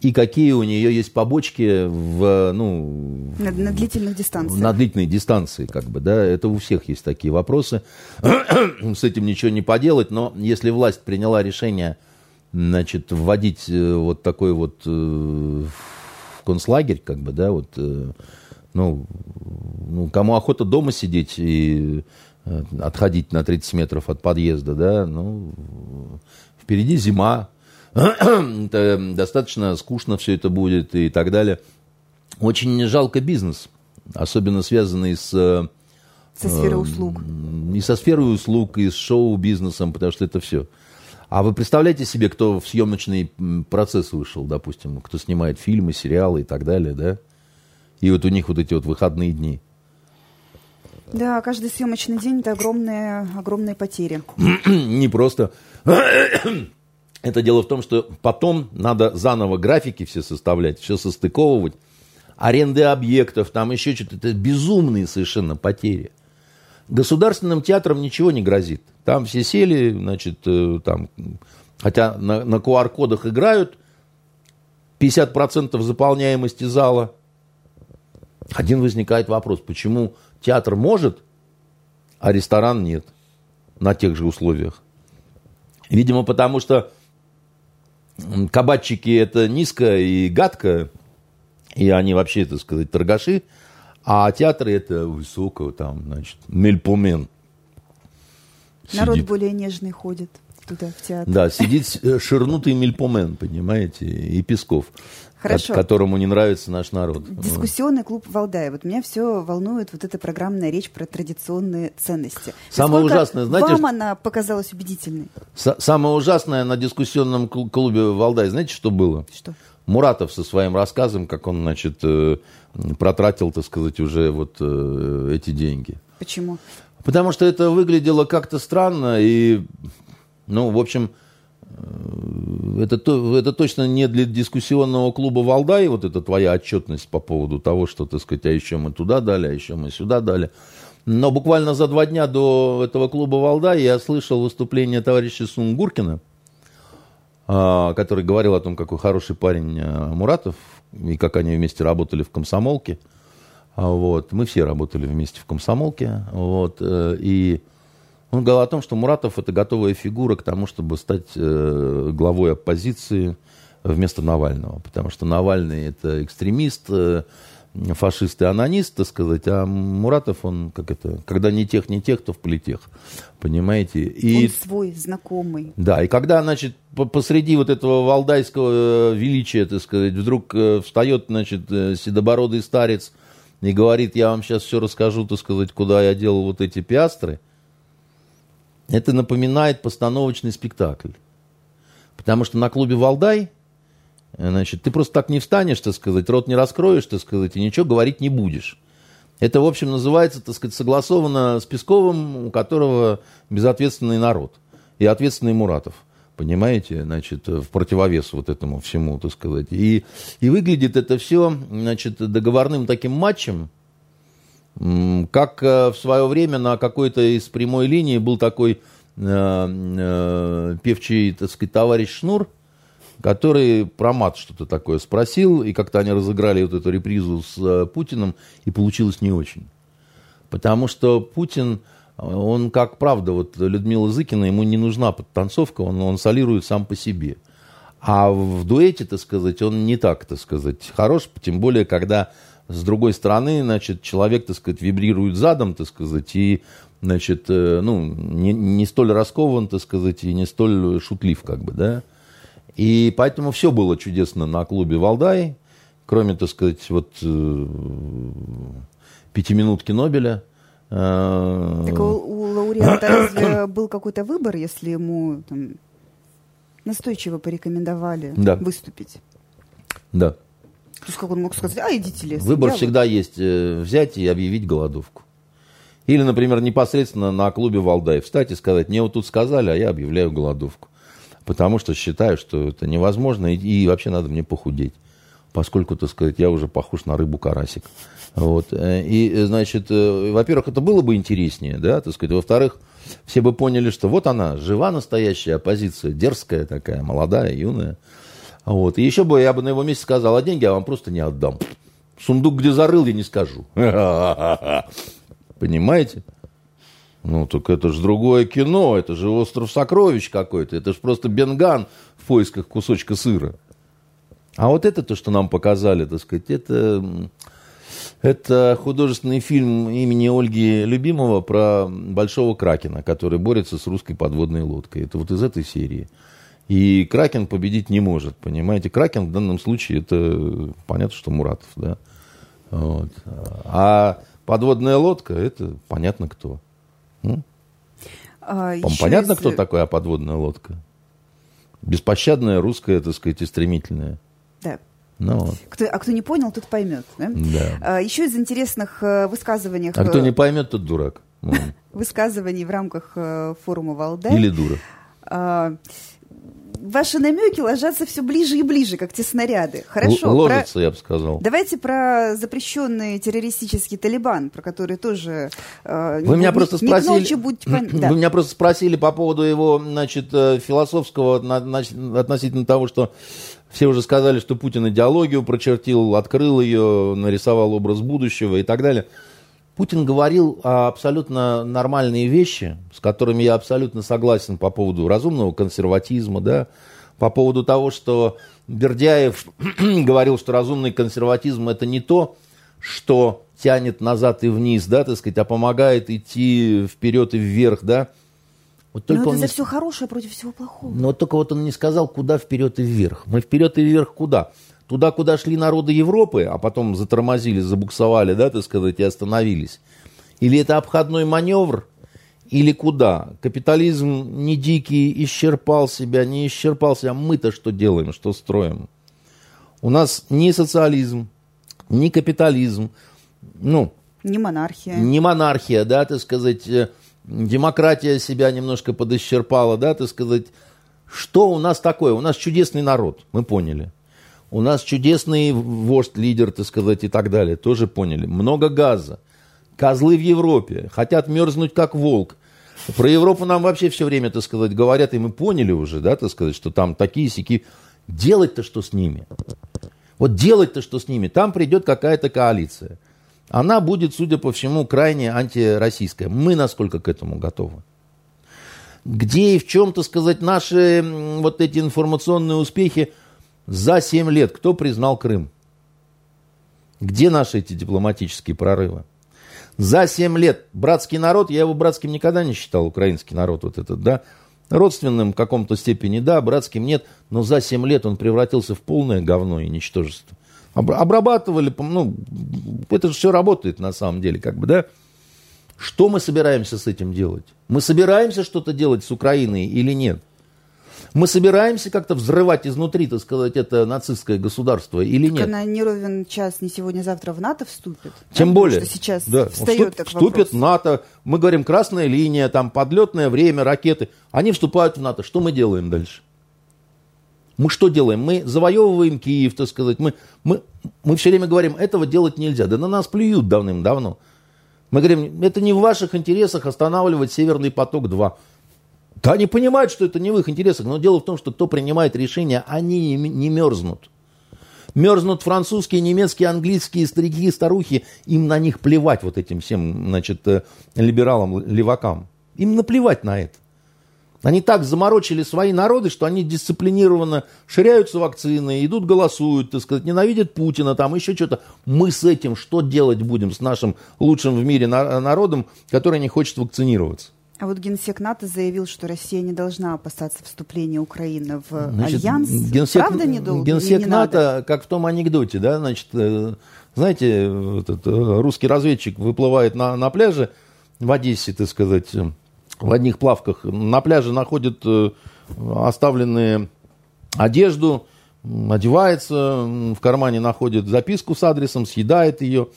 И какие у нее есть побочки в, ну, на, на длительных дистанциях. На длительной дистанции, как бы, да, это у всех есть такие вопросы. *clears throat* С этим ничего не поделать, но если власть приняла решение, значит, вводить э, вот такой вот э, концлагерь, как бы, да, вот ну, ну, кому охота дома сидеть и э, отходить на 30 метров от подъезда, да, ну, впереди зима, *clears throat* это достаточно скучно все это будет и так далее. Очень жалко бизнес, особенно связанный с... Э, со сферой услуг. И со сферой услуг, и с шоу-бизнесом, потому что это все. А вы представляете себе, кто в съемочный процесс вышел, допустим, кто снимает фильмы, сериалы и так далее, да? И вот у них вот эти вот выходные дни. Да, каждый съемочный день это огромные, огромные потери. *clears throat* Не просто. *clears throat* Это дело в том, что потом надо заново графики все составлять, все состыковывать, аренды объектов, там еще что-то. Это безумные совершенно потери. Государственным театрам ничего не грозит. Там все сели, значит, э, там, хотя на, на QR-кодах играют, 50% заполняемости зала – один возникает вопрос, почему театр может, а ресторан нет на тех же условиях? Видимо, потому что кабачики это низко и гадко, и они вообще, так сказать, торгаши, а театры это высоко, там, значит, мельпомен. Народ более нежный ходит. туда, в театр. Да, сидит э, ширнутый Мельпомен, понимаете, и Песков. Хорошо. которому не нравится наш народ. Дискуссионный клуб Валдай. Вот меня все волнует вот эта программная речь про традиционные ценности. Самое Насколько ужасное, знаете... Вам она показалась убедительной? Самое ужасное на дискуссионном клубе Валдай, знаете, что было? Что? Муратов со своим рассказом, как он, значит, э, протратил, так сказать, уже вот э, эти деньги. Почему? Потому что это выглядело как-то странно и, ну, в общем, э, это, это точно не для дискуссионного клуба Валдай, вот эта твоя отчетность по поводу того, что, так сказать, а еще мы туда дали, а еще мы сюда дали. Но буквально за два дня до этого клуба Валдай я слышал выступление товарища Сунгуркина, а, который говорил о том, какой хороший парень а, Муратов, и как они вместе работали в комсомолке. А, вот. Мы все работали вместе в комсомолке. Вот. Э, и он говорил о том, что Муратов это готовая фигура к тому, чтобы стать э, главой оппозиции вместо Навального. Потому что Навальный это экстремист, э, фашист и анонист, так сказать, а Муратов, он как это, когда не тех, не тех, то в политех, понимаете? И, он свой, знакомый. Да, и когда, значит, посреди вот этого валдайского величия, так сказать, вдруг встает, значит, седобородый старец и говорит, я вам сейчас все расскажу, так сказать, куда я делал вот эти пиастры, это напоминает постановочный спектакль. Потому что на клубе «Валдай» значит, ты просто так не встанешь, так сказать, рот не раскроешь, так сказать, и ничего говорить не будешь. Это, в общем, называется, так сказать, согласовано с Песковым, у которого безответственный народ и ответственный Муратов понимаете, значит, в противовес вот этому всему, так сказать. И, и выглядит это все, значит, договорным таким матчем, как э, в свое время на какой-то из прямой линии был такой э, э, певчий, так сказать, товарищ Шнур, который про мат что-то такое спросил, и как-то они разыграли вот эту репризу с Путиным, и получилось не очень. Потому что Путин, он, как правда, вот Людмила Зыкина, ему не нужна подтанцовка, он, он солирует сам по себе. А в дуэте, так сказать, он не так, так сказать, хорош, тем более, когда с другой стороны, значит, человек, так сказать, вибрирует задом, так сказать, и, значит, э, ну, не, не столь раскован, так сказать, и не столь шутлив, как бы, да. И поэтому все было чудесно на клубе «Валдай», кроме, так сказать, вот э, пятиминутки Нобеля – Э, так у, у лауреата *coughs* разве был какой-то выбор, если ему там, настойчиво порекомендовали да. выступить? Да. То есть как он мог сказать, а идите лес. Выбор всегда вот... есть э, взять и объявить голодовку. Или, например, непосредственно на клубе Валдай встать и сказать, мне вот тут сказали, а я объявляю голодовку. Потому что считаю, что это невозможно, и, и вообще надо мне похудеть. Поскольку, так сказать, я уже похож на рыбу-карасик. Вот. Э, и, значит, э, во-первых, это было бы интереснее, да, так сказать. Во-вторых, все бы поняли, что вот она, жива настоящая оппозиция, дерзкая такая, молодая, юная. Вот. И еще бы я бы на его месте сказал, а деньги я вам просто не отдам. Сундук где зарыл, я не скажу. *laughs* Понимаете? Ну, так это же другое кино, это же остров сокровищ какой-то, это же просто Бенган в поисках кусочка сыра. А вот это то, что нам показали, так сказать, это это художественный фильм имени Ольги Любимого про большого кракена, который борется с русской подводной лодкой. Это вот из этой серии. И Кракен победить не может, понимаете? Кракен в данном случае это понятно, что Муратов, да. Вот. А подводная лодка это понятно кто. А, понятно, если... кто такая подводная лодка? Беспощадная русская, так сказать, и стремительная. Да. Ну, вот. кто, а кто не понял, тот поймет. Да? Да. А, еще из интересных э, высказываний. А кто не поймет, тот дурак. *laughs* Высказываний в рамках э, форума Валдай. Или дура. Ваши намеки ложатся все ближе и ближе, как те снаряды. Хорошо. Ложатся, про... я бы сказал. Давайте про запрещенный террористический Талибан, про который тоже... Э, вы, меня просто спросили, ночи будь... *clears throat* вы меня просто спросили по поводу его значит, э, философского относительно того, что все уже сказали, что Путин идеологию прочертил, открыл ее, нарисовал образ будущего и так далее. Путин говорил абсолютно нормальные вещи, с которыми я абсолютно согласен по поводу разумного консерватизма, да, по поводу того, что Бердяев *clears throat* говорил, что разумный консерватизм это не то, что тянет назад и вниз, да, так сказать, а помогает идти вперед и вверх, да. Вот только Но это он за не... все хорошее против всего плохого. Но только вот он не сказал, куда вперед и вверх. Мы вперед и вверх куда? Туда, куда шли народы Европы, а потом затормозили, забуксовали, да, так сказать, и остановились. Или это обходной маневр, или куда? Капитализм не дикий, исчерпал себя, не исчерпал себя. Мы-то что делаем, что строим? У нас ни социализм, ни капитализм, ну... Не монархия. Не монархия, да, так сказать, э, демократия себя немножко подисчерпала, да, так сказать. Что у нас такое? У нас чудесный народ, мы поняли. У нас чудесный вождь, лидер, так сказать, и так далее, тоже поняли. Много газа. Козлы в Европе. Хотят мерзнуть, как волк. Про Европу нам вообще все время, так сказать, говорят, и мы поняли уже, да, так сказать, что там такие сики. Делать-то что с ними? Вот делать-то что с ними? Там придет какая-то коалиция. Она будет, судя по всему, крайне антироссийская. Мы насколько к этому готовы? Где и в чем, то сказать, наши вот эти информационные успехи за 7 лет? Кто признал Крым? Где наши эти дипломатические прорывы? За 7 лет братский народ, я его братским никогда не считал, украинский народ вот этот, да, родственным в каком-то степени, да, братским нет, но за 7 лет он превратился в полное говно и ничтожество. Обрабатывали, ну, это же все работает на самом деле, как бы, да. Что мы собираемся с этим делать? Мы собираемся что-то делать с Украиной или нет? Мы собираемся как-то взрывать изнутри, так сказать, это нацистское государство или так нет? Она не ровен час, не сегодня-завтра в НАТО вступит. Тем да? более. Что сейчас да. встает Вступ, Вступит НАТО, мы говорим, красная линия, там подлетное время, ракеты. Они вступают в НАТО. Что мы делаем дальше? Мы что делаем? Мы завоевываем Киев, так сказать. Мы, мы, мы все время говорим, этого делать нельзя. Да на нас плюют давным-давно. Мы говорим, это не в ваших интересах останавливать Северный поток-2. Да, они понимают, что это не в их интересах, но дело в том, что кто принимает решения, они не, мерзнут. Мерзнут французские, немецкие, английские старики и старухи, им на них плевать вот этим всем, значит, э, либералам, левакам. Им наплевать на это. Они так заморочили свои народы, что они дисциплинированно ширяются вакцины, идут голосуют, так сказать, ненавидят Путина, там еще что-то. Мы с этим что делать будем, с нашим лучшим в мире народом, который не хочет вакцинироваться? А вот генсек НАТО заявил, что Россия не должна опасаться вступления Украины в значит, альянс. Генсек, Правда не долго? Генсек не НАТО, надо? как в том анекдоте, да, значит, э, знаете, этот э, русский разведчик выплывает на, на пляже в Одессе, так сказать, в одних плавках. На пляже находит э, оставленные одежду, одевается, в кармане находит записку с адресом, съедает ее,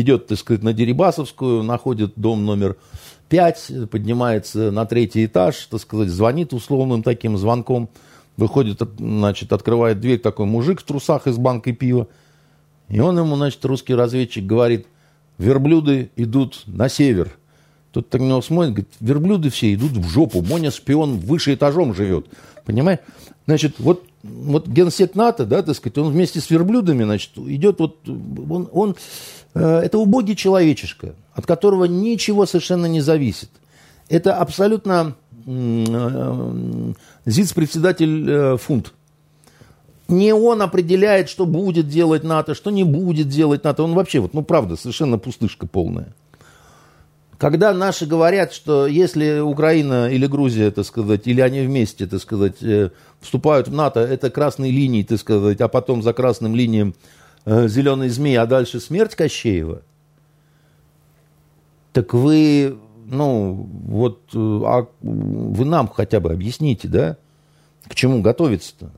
идет, так сказать, на Дерибасовскую, находит дом номер 5, поднимается на третий этаж, так сказать, звонит условным таким звонком, выходит, значит, открывает дверь такой мужик в трусах из банкой пива, и он ему, значит, русский разведчик говорит, верблюды идут на север. Тот так на него смотрит, говорит, верблюды все идут в жопу, Моня шпион выше этажом живет. Понимаешь? Значит, вот, вот генсек НАТО, да, так сказать, он вместе с верблюдами, значит, идет вот, он, он это убогий человечишка, от которого ничего совершенно не зависит. Это абсолютно э, ЗИЦ-председатель э, фунт. Не он определяет, что будет делать НАТО, что не будет делать НАТО. Он вообще, вот, ну правда, совершенно пустышка полная. Когда наши говорят, что если Украина или Грузия, так сказать, или они вместе, так сказать, вступают в НАТО, это красные линии, так сказать, а потом за красным линиям э, зеленый змей, а дальше смерть Кощеева, так вы, ну, вот, э, а вы нам хотя бы объясните, да, к чему готовиться-то?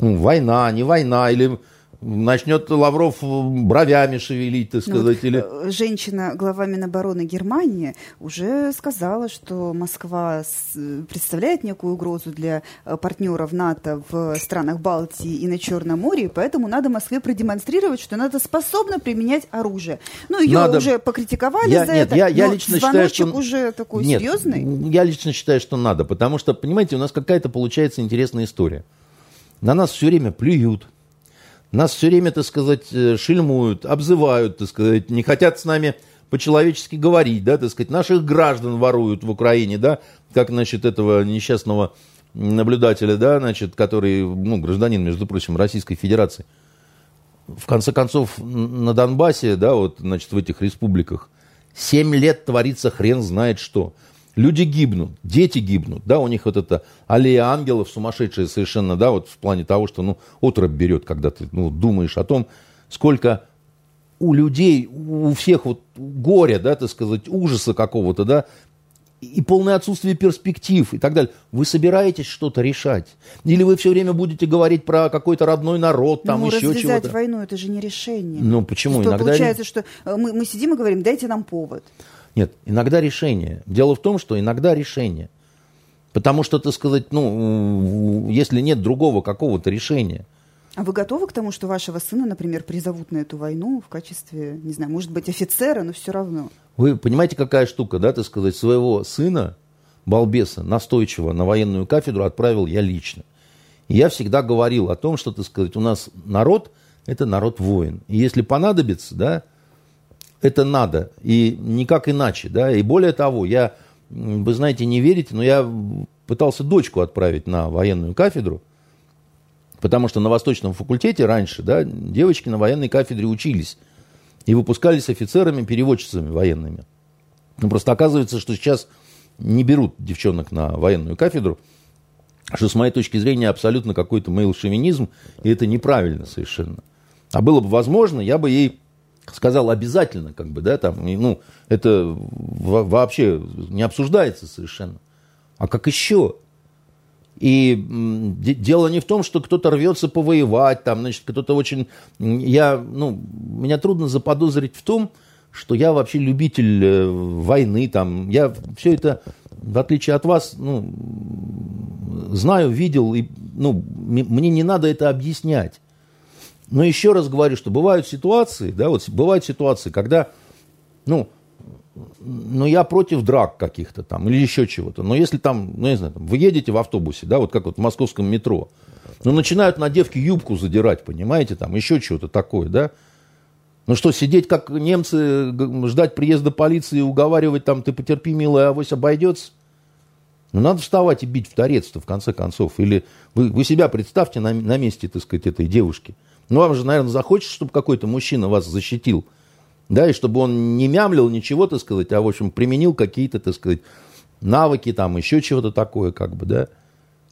Ну, война, не война, или начнет Лавров бровями шевелить, так ну сказать. Ну, или... Э, женщина, глава Минобороны Германии, уже сказала, что Москва представляет некую угрозу для э, партнеров НАТО в странах Балтии и на Черном море, поэтому надо Москве продемонстрировать, что надо способна применять оружие. Ну, ее надо... уже покритиковали я, за нет, это, я, я лично считаю, что... уже такой нет, серьезный. Я лично считаю, что надо, потому что, понимаете, у нас какая-то получается интересная история. На нас все время плюют, нас все время, так сказать, э, шельмуют, обзывают, так сказать, не хотят с нами по-человечески говорить, да, так сказать, наших граждан воруют в Украине, да, как, значит, этого несчастного наблюдателя, да, значит, который, ну, гражданин, между прочим, Российской Федерации. В конце концов, на Донбассе, да, вот, значит, в этих республиках, семь лет творится хрен знает что. Люди гибнут, дети гибнут, да, у них вот это аллея ангелов сумасшедшая совершенно, да, вот в плане того, что, ну, отрубь берет, когда ты, ну, думаешь о том, сколько у людей, у всех вот горя, да, так сказать, ужаса какого-то, да, и полное отсутствие перспектив и так далее. Вы собираетесь что-то решать? Или вы все время будете говорить про какой-то родной народ, там ну, еще чего-то? развязать войну – это же не решение. Ну, почему? Что, Иногда... Получается, что э, мы, мы сидим и говорим, дайте нам повод. Нет, иногда решение. Дело в том, что иногда решение. Потому что, так сказать, ну, если нет другого какого-то решения. А вы готовы к тому, что вашего сына, например, призовут на эту войну в качестве, не знаю, может быть, офицера, но все равно? Вы понимаете, какая штука, да, так сказать, своего сына, балбеса, настойчиво на военную кафедру отправил я лично. И я всегда говорил о том, что, так сказать, у нас народ – это народ воин. И если понадобится, да, это надо, и никак иначе, да, и более того, я, вы знаете, не верите, но я пытался дочку отправить на военную кафедру, потому что на Восточном факультете раньше, да, девочки на военной кафедре учились и выпускались офицерами, переводчицами военными. Но просто оказывается, что сейчас не берут девчонок на военную кафедру, что с моей точки зрения абсолютно какой-то мейл-шовинизм, и это неправильно совершенно. А было бы возможно, я бы ей сказал обязательно, как бы, да, там, и, ну, это вообще не обсуждается совершенно. А как еще? И дело не в том, что кто-то рвется повоевать, там, значит, кто-то очень... Я, ну, меня трудно заподозрить в том, что я вообще любитель э, войны, там, я все это, в отличие от вас, ну, знаю, видел, и, ну, мне не надо это объяснять. Но еще раз говорю, что бывают ситуации, да, вот бывают ситуации, когда, ну, ну, я против драк каких-то там или еще чего-то. Но если там, ну, не знаю, там, вы едете в автобусе, да, вот как вот в московском метро, ну, начинают на девке юбку задирать, понимаете, там, еще чего-то такое, да. Ну что, сидеть как немцы, ждать приезда полиции и уговаривать там, ты потерпи, милая, авось обойдется? Ну, надо вставать и бить в торец-то, в конце концов. Или вы, вы себя представьте на, на месте, так сказать, этой девушки – ну, вам же, наверное, захочется, чтобы какой-то мужчина вас защитил. Да, и чтобы он не мямлил ничего, так сказать, а, в общем, применил какие-то, так сказать, навыки, там, еще чего-то такое, как бы, да.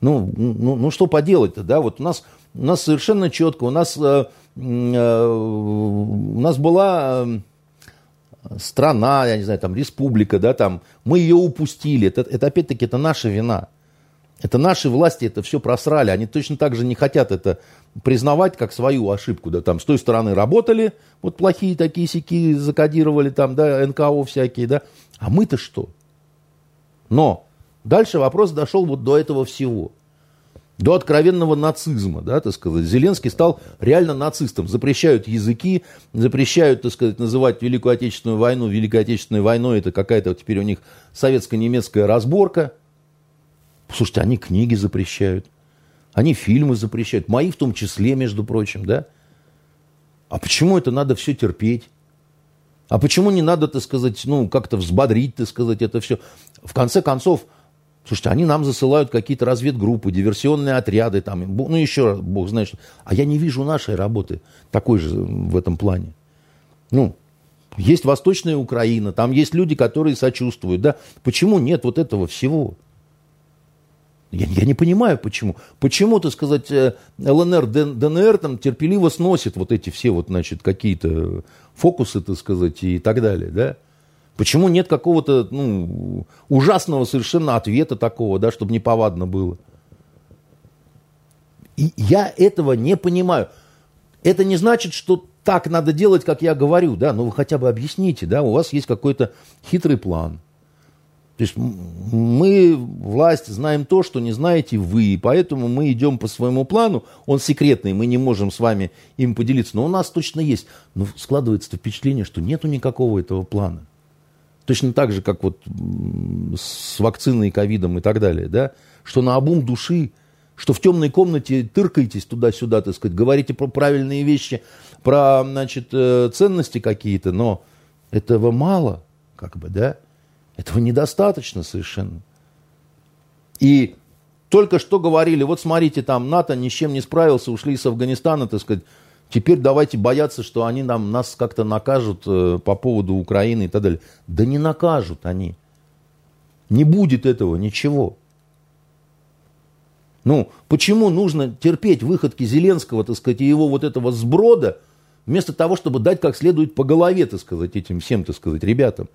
Ну, ну, ну что поделать-то, да, вот у нас, у нас совершенно четко, у нас, э, э, у нас была э, страна, я не знаю, там, республика, да, там, мы ее упустили, это, это опять-таки, это наша вина. Это наши власти это все просрали. Они точно так же не хотят это признавать как свою ошибку. Да, там с той стороны работали, вот плохие такие сики закодировали, там, да, НКО всякие, да. А мы-то что? Но дальше вопрос дошел вот до этого всего. До откровенного нацизма, да, так сказать. Зеленский стал реально нацистом. Запрещают языки, запрещают, так сказать, называть Великую Отечественную войну Великой Отечественной войной. Это какая-то теперь у них советско-немецкая разборка – Слушайте, они книги запрещают, они фильмы запрещают, мои в том числе, между прочим, да? А почему это надо все терпеть? А почему не надо, так сказать, ну, как-то взбодрить, так сказать, это все? В конце концов, слушайте, они нам засылают какие-то разведгруппы, диверсионные отряды, там, ну, еще раз, бог знает что. А я не вижу нашей работы такой же в этом плане. Ну, есть Восточная Украина, там есть люди, которые сочувствуют, да? Почему нет вот этого всего? Я, я не понимаю, почему. Почему, так сказать, э, ЛНР, ДНР там терпеливо сносит вот эти все вот, значит, какие-то фокусы, так сказать, и так далее, да? Почему нет какого-то, ну, ужасного совершенно ответа такого, да, чтобы неповадно было? И я этого не понимаю. Это не значит, что так надо делать, как я говорю, да, но вы хотя бы объясните, да, у вас есть какой-то хитрый план – то есть мы, власть, знаем то, что не знаете вы, поэтому мы идем по своему плану. Он секретный, мы не можем с вами им поделиться, но у нас точно есть. Но складывается впечатление, что нету никакого этого плана. Точно так же, как вот с вакциной, ковидом и так далее, да? что на обум души, что в темной комнате тыркаетесь туда-сюда, так сказать, говорите про правильные вещи, про значит, э, ценности какие-то, но этого мало, как бы, да? Этого недостаточно совершенно. И только что говорили, вот смотрите, там НАТО ни с чем не справился, ушли из Афганистана, так сказать, теперь давайте бояться, что они нам, нас как-то накажут э, по поводу Украины и так далее. Да не накажут они. Не будет этого ничего. Ну, почему нужно терпеть выходки Зеленского, так сказать, и его вот этого сброда, вместо того, чтобы дать как следует по голове, так сказать, этим всем, так сказать, ребятам.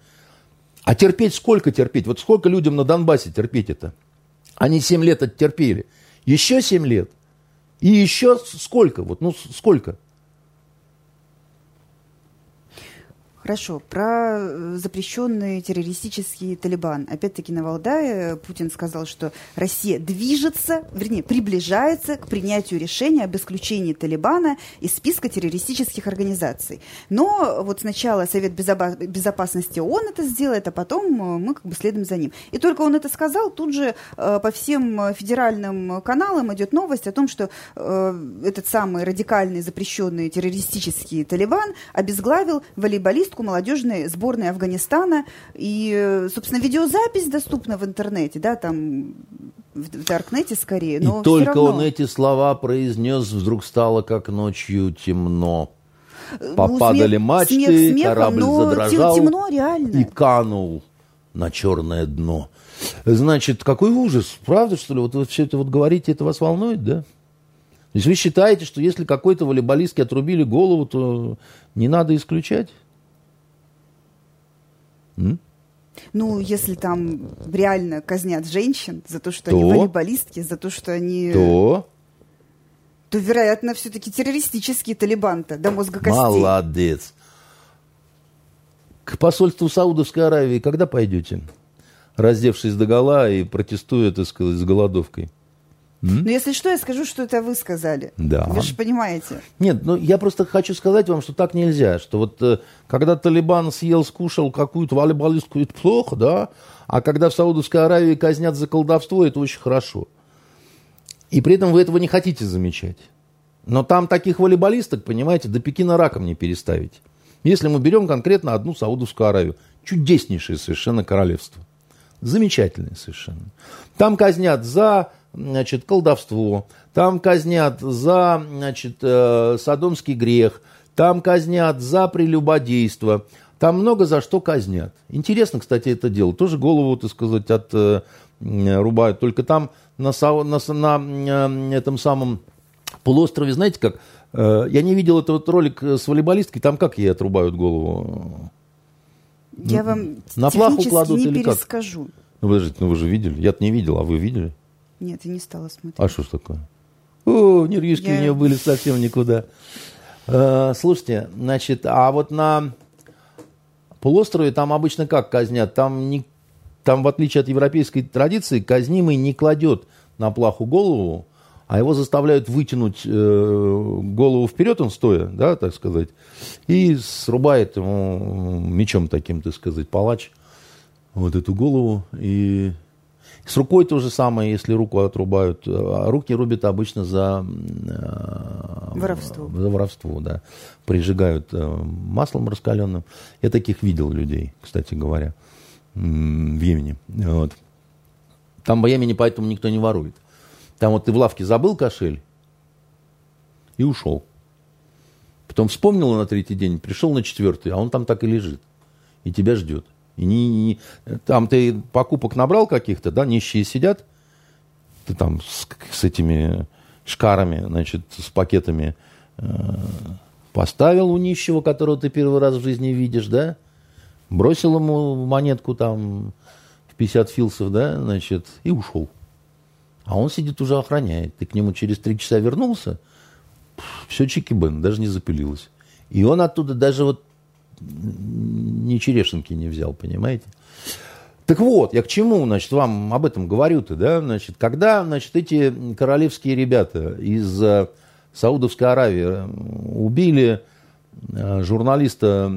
А терпеть сколько терпеть? Вот сколько людям на Донбассе терпеть это? Они 7 лет оттерпели. Еще 7 лет. И еще сколько? Вот, ну, сколько? Хорошо, про э, запрещенный террористический Талибан. Опять-таки на Валдае Путин сказал, что Россия движется, вернее, приближается к принятию решения об исключении Талибана из списка террористических организаций. Но вот сначала Совет Безопасности ООН это сделает, а потом э, мы как бы следуем за ним. И только он это сказал, тут же э, по всем федеральным каналам идет новость о том, что этот самый радикальный запрещенный террористический Талибан обезглавил волейболист поездку молодежной сборной Афганистана. И, собственно, видеозапись доступна в интернете, да, там в Даркнете скорее. Но и только равно... он эти слова произнес, вдруг стало как ночью темно. Ну, Попадали ну, смех, мачты, смех смехом, корабль задрожал темно, реально. и канул на черное дно. Значит, какой ужас, правда, что ли? Вот вы все это вот говорите, это вас волнует, да? То есть вы считаете, что если какой-то волейболистке отрубили голову, то не надо исключать? М? Ну, если там реально казнят женщин за то, что то? они волейболистки, за то, что они... То? То, вероятно, все-таки террористические талибан-то до мозга костей. Молодец. К посольству Саудовской Аравии когда пойдете? Раздевшись до гола и протестуя, так сказать, с голодовкой. Но ну, если что, я скажу, что это вы сказали. Да. Вы же понимаете. Нет, ну я просто хочу сказать вам, что так нельзя. Что вот э, когда Талибан съел, скушал какую-то волейболистку, это плохо, да? А когда в Саудовской Аравии казнят за колдовство, это очень хорошо. И при этом вы этого не хотите замечать. Но там таких волейболисток, понимаете, до Пекина раком не переставить. Если мы берем конкретно одну Саудовскую Аравию, чудеснейшее совершенно королевство. Замечательное совершенно. Там казнят за значит, колдовство, там казнят за значит, э, садомский грех, там казнят за прелюбодейство, там много за что казнят. Интересно, кстати, это дело. Тоже голову, так сказать, от э. Только там на, на, на э, этом самом полуострове, знаете как, я не видел этот ролик с волейболисткой, там как ей отрубают голову? Я вам на плаху кладут не или перескажу. Как? Ну, подождите, ну вы же видели. Я-то не видел, а вы видели? Нет, я не стала смотреть. А что ж такое? О, нервишки я... у нее были совсем никуда. Э, слушайте, значит, а вот на полуострове там обычно как казнят? Там, не, там, в отличие от европейской традиции, казнимый не кладет на плаху голову, а его заставляют вытянуть э, голову вперед, он стоя, да, так сказать, и срубает ему мечом таким, так сказать, палач вот эту голову и с рукой то же самое, если руку отрубают. А руки рубят обычно за э, воровство. За воровство, да. Прижигают э, маслом раскаленным. Я таких видел людей, кстати говоря, в Йемене. Вот. Там в Йемене поэтому никто не ворует. Там вот ты в лавке забыл кошель и ушел. Потом вспомнил на третий день, пришел на четвертый, а он там так и лежит. И тебя ждет. И не, не, там ты покупок набрал каких-то, да, нищие сидят, ты там с, с этими шкарами, значит, с пакетами э, поставил у нищего, которого ты первый раз в жизни видишь, да, бросил ему монетку там в 50 филсов, да, значит, и ушел. А он сидит уже охраняет. Ты к нему через три часа вернулся, все чики-бен, даже не запылилось. И он оттуда даже вот ни черешенки не взял, понимаете? Так вот, я к чему, значит, вам об этом говорю-то, да, значит, когда, значит, эти королевские ребята из э, Саудовской Аравии э, убили э, журналиста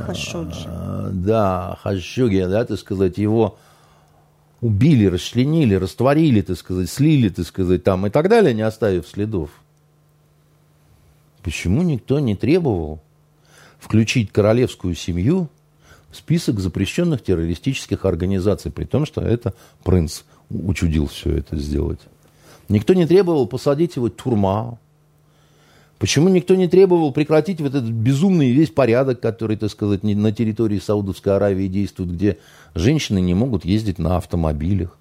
Хашоджи. Да, Хашоги, да, так сказать, его убили, расчленили, растворили, так сказать, слили, так сказать, там и так далее, не оставив следов. Почему никто не требовал включить королевскую семью в список запрещенных террористических организаций, при том, что это принц учудил все это сделать. Никто не требовал посадить его тюрьма, Почему никто не требовал прекратить вот этот безумный весь порядок, который, так сказать, на территории Саудовской Аравии действует, где женщины не могут ездить на автомобилях?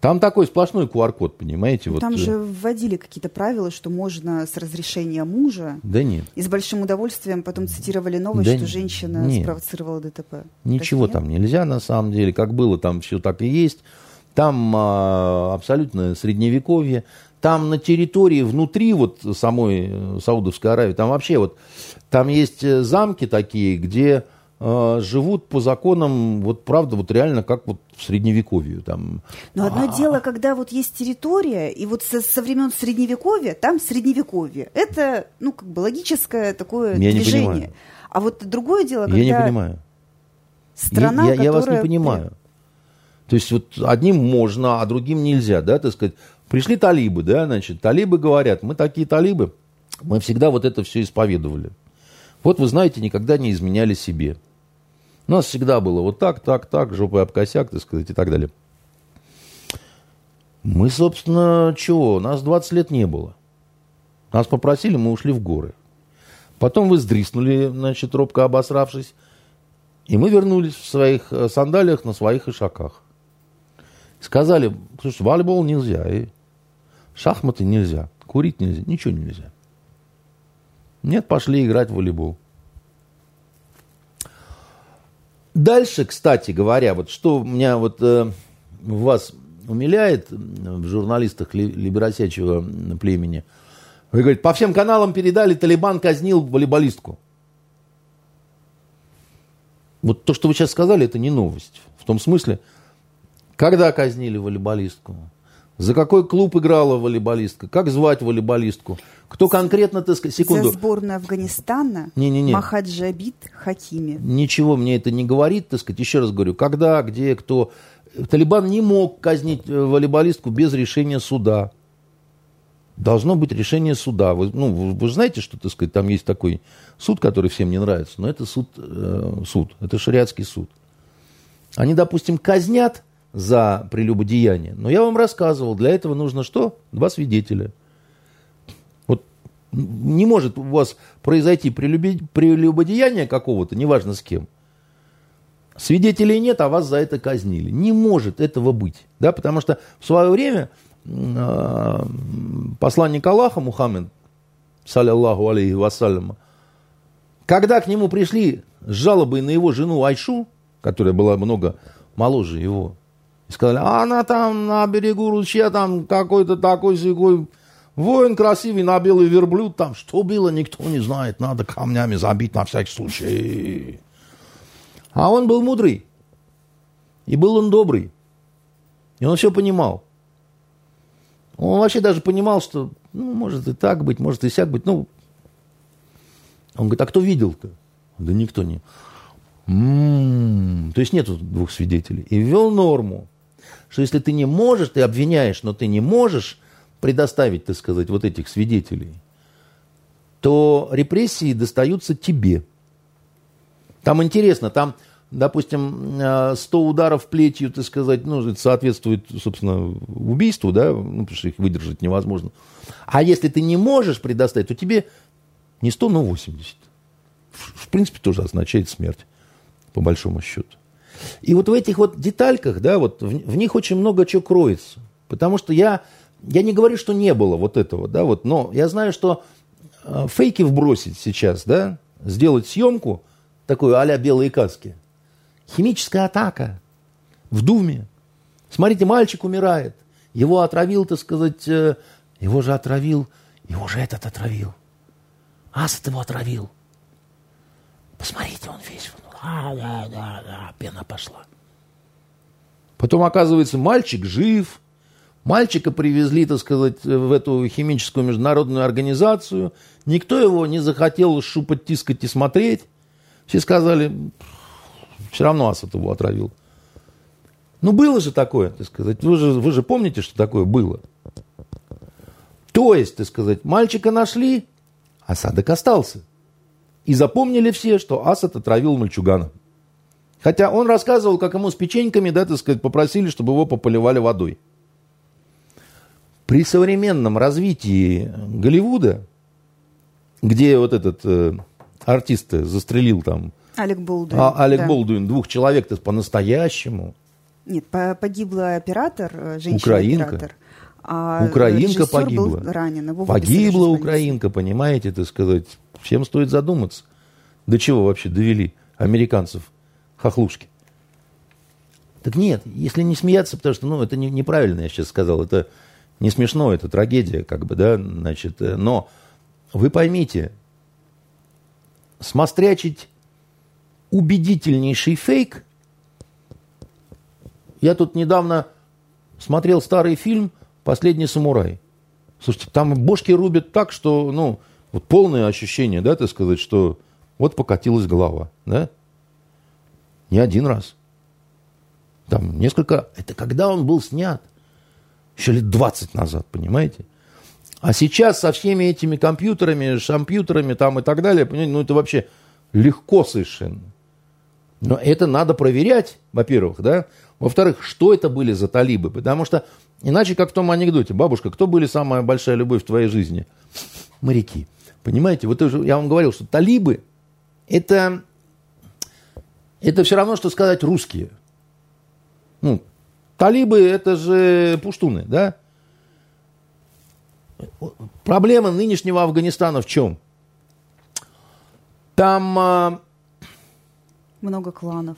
Там такой сплошной QR-код, понимаете? Ну, вот, там э, же вводили какие-то правила, что можно с разрешения мужа. Да нет. И с большим удовольствием потом цитировали новость, Да что н- женщина нет. спровоцировала ДТП. Ничего Так там нельзя, на самом деле. Как было, там все так и есть. Там а, абсолютно средневековье. Там на территории, внутри вот самой э, Саудовской Аравии, там вообще вот, там есть э, замки такие, где живут по законам, вот правда, вот реально как вот в средневековье. Там, Но одно дело, когда вот есть территория, и вот со, со времен Средневековья, там Средневековье. Это, ну, как бы логическое такое Я не движение. понимаю. А вот другое дело, когда я не понимаю. страна, я, я- я вас не понимаю. То есть вот одним можно, а другим нельзя, да, так сказать. Пришли талибы, да, значит, талибы говорят, мы такие талибы, мы всегда вот это все исповедовали. Вот вы знаете, никогда не изменяли себе. У нас всегда было вот так, так, так, жопой об косяк, так сказать, и так далее. Мы, собственно, чего? Нас 20 лет не было. Нас попросили, мы ушли в горы. Потом вы сдриснули, значит, робко обосравшись, и мы вернулись в своих э, сандалиях на своих ишаках. Сказали, слушай, волейбол нельзя, и шахматы нельзя, курить нельзя, ничего нельзя. Нет, пошли играть в волейбол. Дальше, кстати говоря, вот что меня вот э, вас умиляет в журналистах ли- либеросячего племени, вы говорите, по всем каналам передали, Талибан казнил волейболистку. Вот то, что вы сейчас сказали, это не новость. В том смысле, когда казнили волейболистку, за какой клуб играла волейболистка, как звать волейболистку, кто конкретно, так сказать, секунду, За сборную Афганистана Не-не-не. Махаджабид Хакими. ничего мне это не говорит, так сказать, еще раз говорю, когда, где, кто. Талибан не мог казнить э, волейболистку без решения суда. Должно быть решение суда. Вы, ну, вы, вы знаете, что, так сказать, там есть такой суд, который всем не нравится, но это суд, э, суд, это шариатский суд. Они, допустим, казнят за прелюбодеяние, но я вам рассказывал, для этого нужно что? Два свидетеля. Не может у вас произойти прелюбодеяние какого-то, неважно с кем. Свидетелей нет, а вас за это казнили. Не может этого быть. Да, потому что в свое время э, посланник Аллаха Мухаммед, саллиллаху алейхи вассаляма, когда к нему пришли с жалобой на его жену Айшу, которая была много моложе его, и сказали, «А она там на берегу ручья, там какой-то такой сякой воин красивый на белый верблюд, там что было, никто не знает, надо камнями забить на всякий случай. А он был мудрый. И был он добрый. И он все понимал. Он вообще даже понимал, что, ну, может и так быть, может и сяк быть. Ну, он говорит, а кто видел-то? Да никто не. М-м-м. То есть нету двух свидетелей. И ввел норму, что если ты не можешь, ты обвиняешь, но ты не можешь предоставить, так сказать, вот этих свидетелей, то репрессии достаются тебе. Там интересно, там, допустим, э, 100 ударов плетью, так сказать, ну, это соответствует, собственно, убийству, да, ну, потому что их выдержать невозможно. А если ты не можешь предоставить, то тебе не 100, но 80. В в принципе, тоже означает смерть, по большому счету. И вот в этих вот детальках, да, вот в, в них очень много чего кроется. Потому что я, я не говорю, что не было вот этого, да, вот, но я знаю, что э, фейки вбросить сейчас, да, сделать съемку, такую а-ля белые каски. Химическая атака в Думе. Смотрите, мальчик умирает. Его отравил, так сказать, э, его же отравил, его же этот отравил. Асад его отравил. Посмотрите, он весь, да, да, да, да, пена пошла. Потом, оказывается, мальчик жив. Мальчика привезли, так сказать, в эту химическую международную организацию. Никто его не захотел шупать, тискать и смотреть. Все сказали, все равно Асад его отравил. Ну, было же такое, так сказать. Вы же, вы же помните, что такое было. То есть, так сказать, мальчика нашли, осадок остался. И запомнили все, что Асад отравил мальчугана. Хотя он рассказывал, как ему с печеньками, да, так сказать, попросили, чтобы его пополивали водой. При современном развитии Голливуда где вот этот э, артист застрелил там Алек Болдуин. а, Алек да. Болдуин двух человек-то по-настоящему. Нет, по- погибла оператор, э, Украинка. женщина-оператор. А Украинка погибла. Был ранен. Его Погибла украинка, понимаете, так сказать. Всем стоит задуматься. До чего вообще довели американцев хохлушки? Так нет, если не смеяться, потому что, ну, это не- неправильно, я сейчас сказал, это не смешно, это трагедия, как бы, да, значит, э, но вы поймите, смострячить убедительнейший фейк, я тут недавно смотрел старый фильм «Последний самурай». Слушайте, там бошки рубят так, что, ну, вот полное ощущение, да, так сказать, что вот покатилась голова, да? Не один раз. Там несколько... Это когда он был снят? Еще лет 20 назад, понимаете? А сейчас со всеми этими компьютерами, шампьютерами там и так далее, понимаете, ну это вообще легко совершенно. Но это надо проверять, во-первых, да. Во-вторых, что это были за талибы? Потому что иначе, как в том анекдоте, бабушка, кто были самая большая любовь в твоей жизни? Моряки. Понимаете, вот я вам говорил, что талибы это, это все равно, что сказать русские. Ну, талибы это же пуштуны, да? Проблема нынешнего Афганистана в чем? Там а, Много кланов.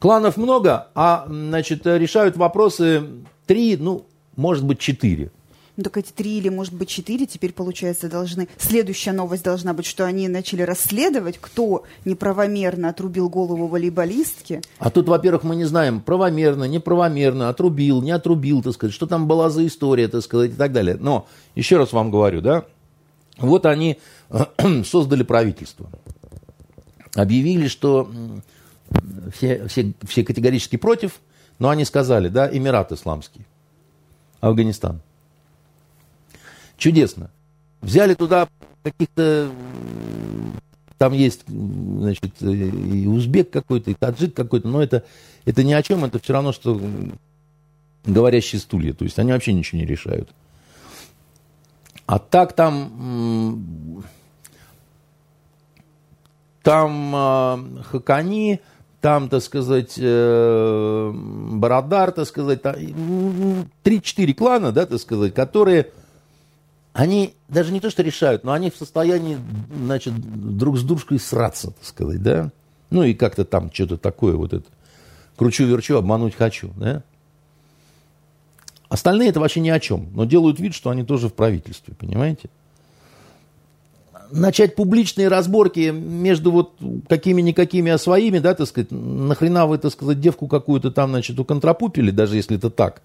Кланов много, а значит, решают вопросы три, ну, может быть, четыре. Ну, так эти три или, может быть, четыре теперь, получается, должны... Следующая новость должна быть, что они начали расследовать, кто неправомерно отрубил голову волейболистки. А тут, во-первых, мы не знаем, правомерно, неправомерно, отрубил, не отрубил, так сказать, что там была за история, так сказать, и так далее. Но, еще раз вам говорю, да, вот они *clears throat* создали правительство. Объявили, что все, все, все категорически против, но они сказали, да, Эмират Исламский, Афганистан. Чудесно. Взяли туда каких-то... Там есть, значит, и узбек какой-то, и таджик какой-то, но это, это ни о чем, это все равно, что говорящие стулья. То есть они вообще ничего не решают. А так там... Там э, Хакани, там, так сказать, э, Барадар, так сказать, там, м, 3-4 клана, да, так сказать, которые, они даже не то, что решают, но они в состоянии, значит, друг с дружкой сраться, так сказать, да. Ну и как-то там что-то такое вот это. Кручу-верчу, обмануть хочу, да. Остальные это вообще ни о чем, но делают вид, что они тоже в правительстве, понимаете? Начать публичные разборки между вот какими-никакими а своими, да, так сказать, нахрена вы, так сказать, девку какую-то там, значит, уконтрапупили, даже если это так,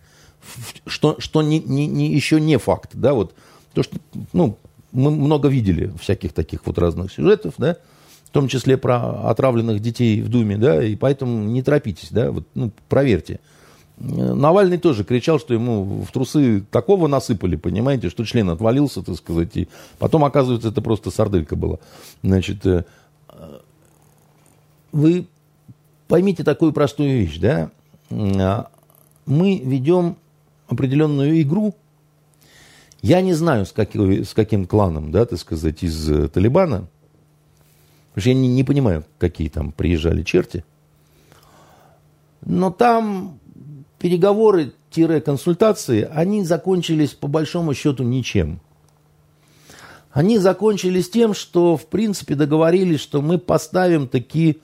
что, что не, не, не- еще не факт, да, вот, то, что, ну, мы много видели всяких таких вот разных сюжетов, да, в том числе про отравленных детей в Думе, да, и поэтому не торопитесь, да, вот, ну, проверьте. Э, Навальный тоже кричал, что ему в трусы такого насыпали, понимаете, что член отвалился, так сказать, и потом, оказывается, это просто сарделька была. Значит, э, э, вы поймите такую простую вещь, да, А, мы ведем определенную игру, я не знаю, с, какой- с каким кланом, да, так сказать, из э, Талибана, потому что я не, не понимаю, какие там приезжали черти, но там переговоры-консультации, они закончились по большому счету ничем. Они закончились тем, что в принципе договорились, что мы поставим таки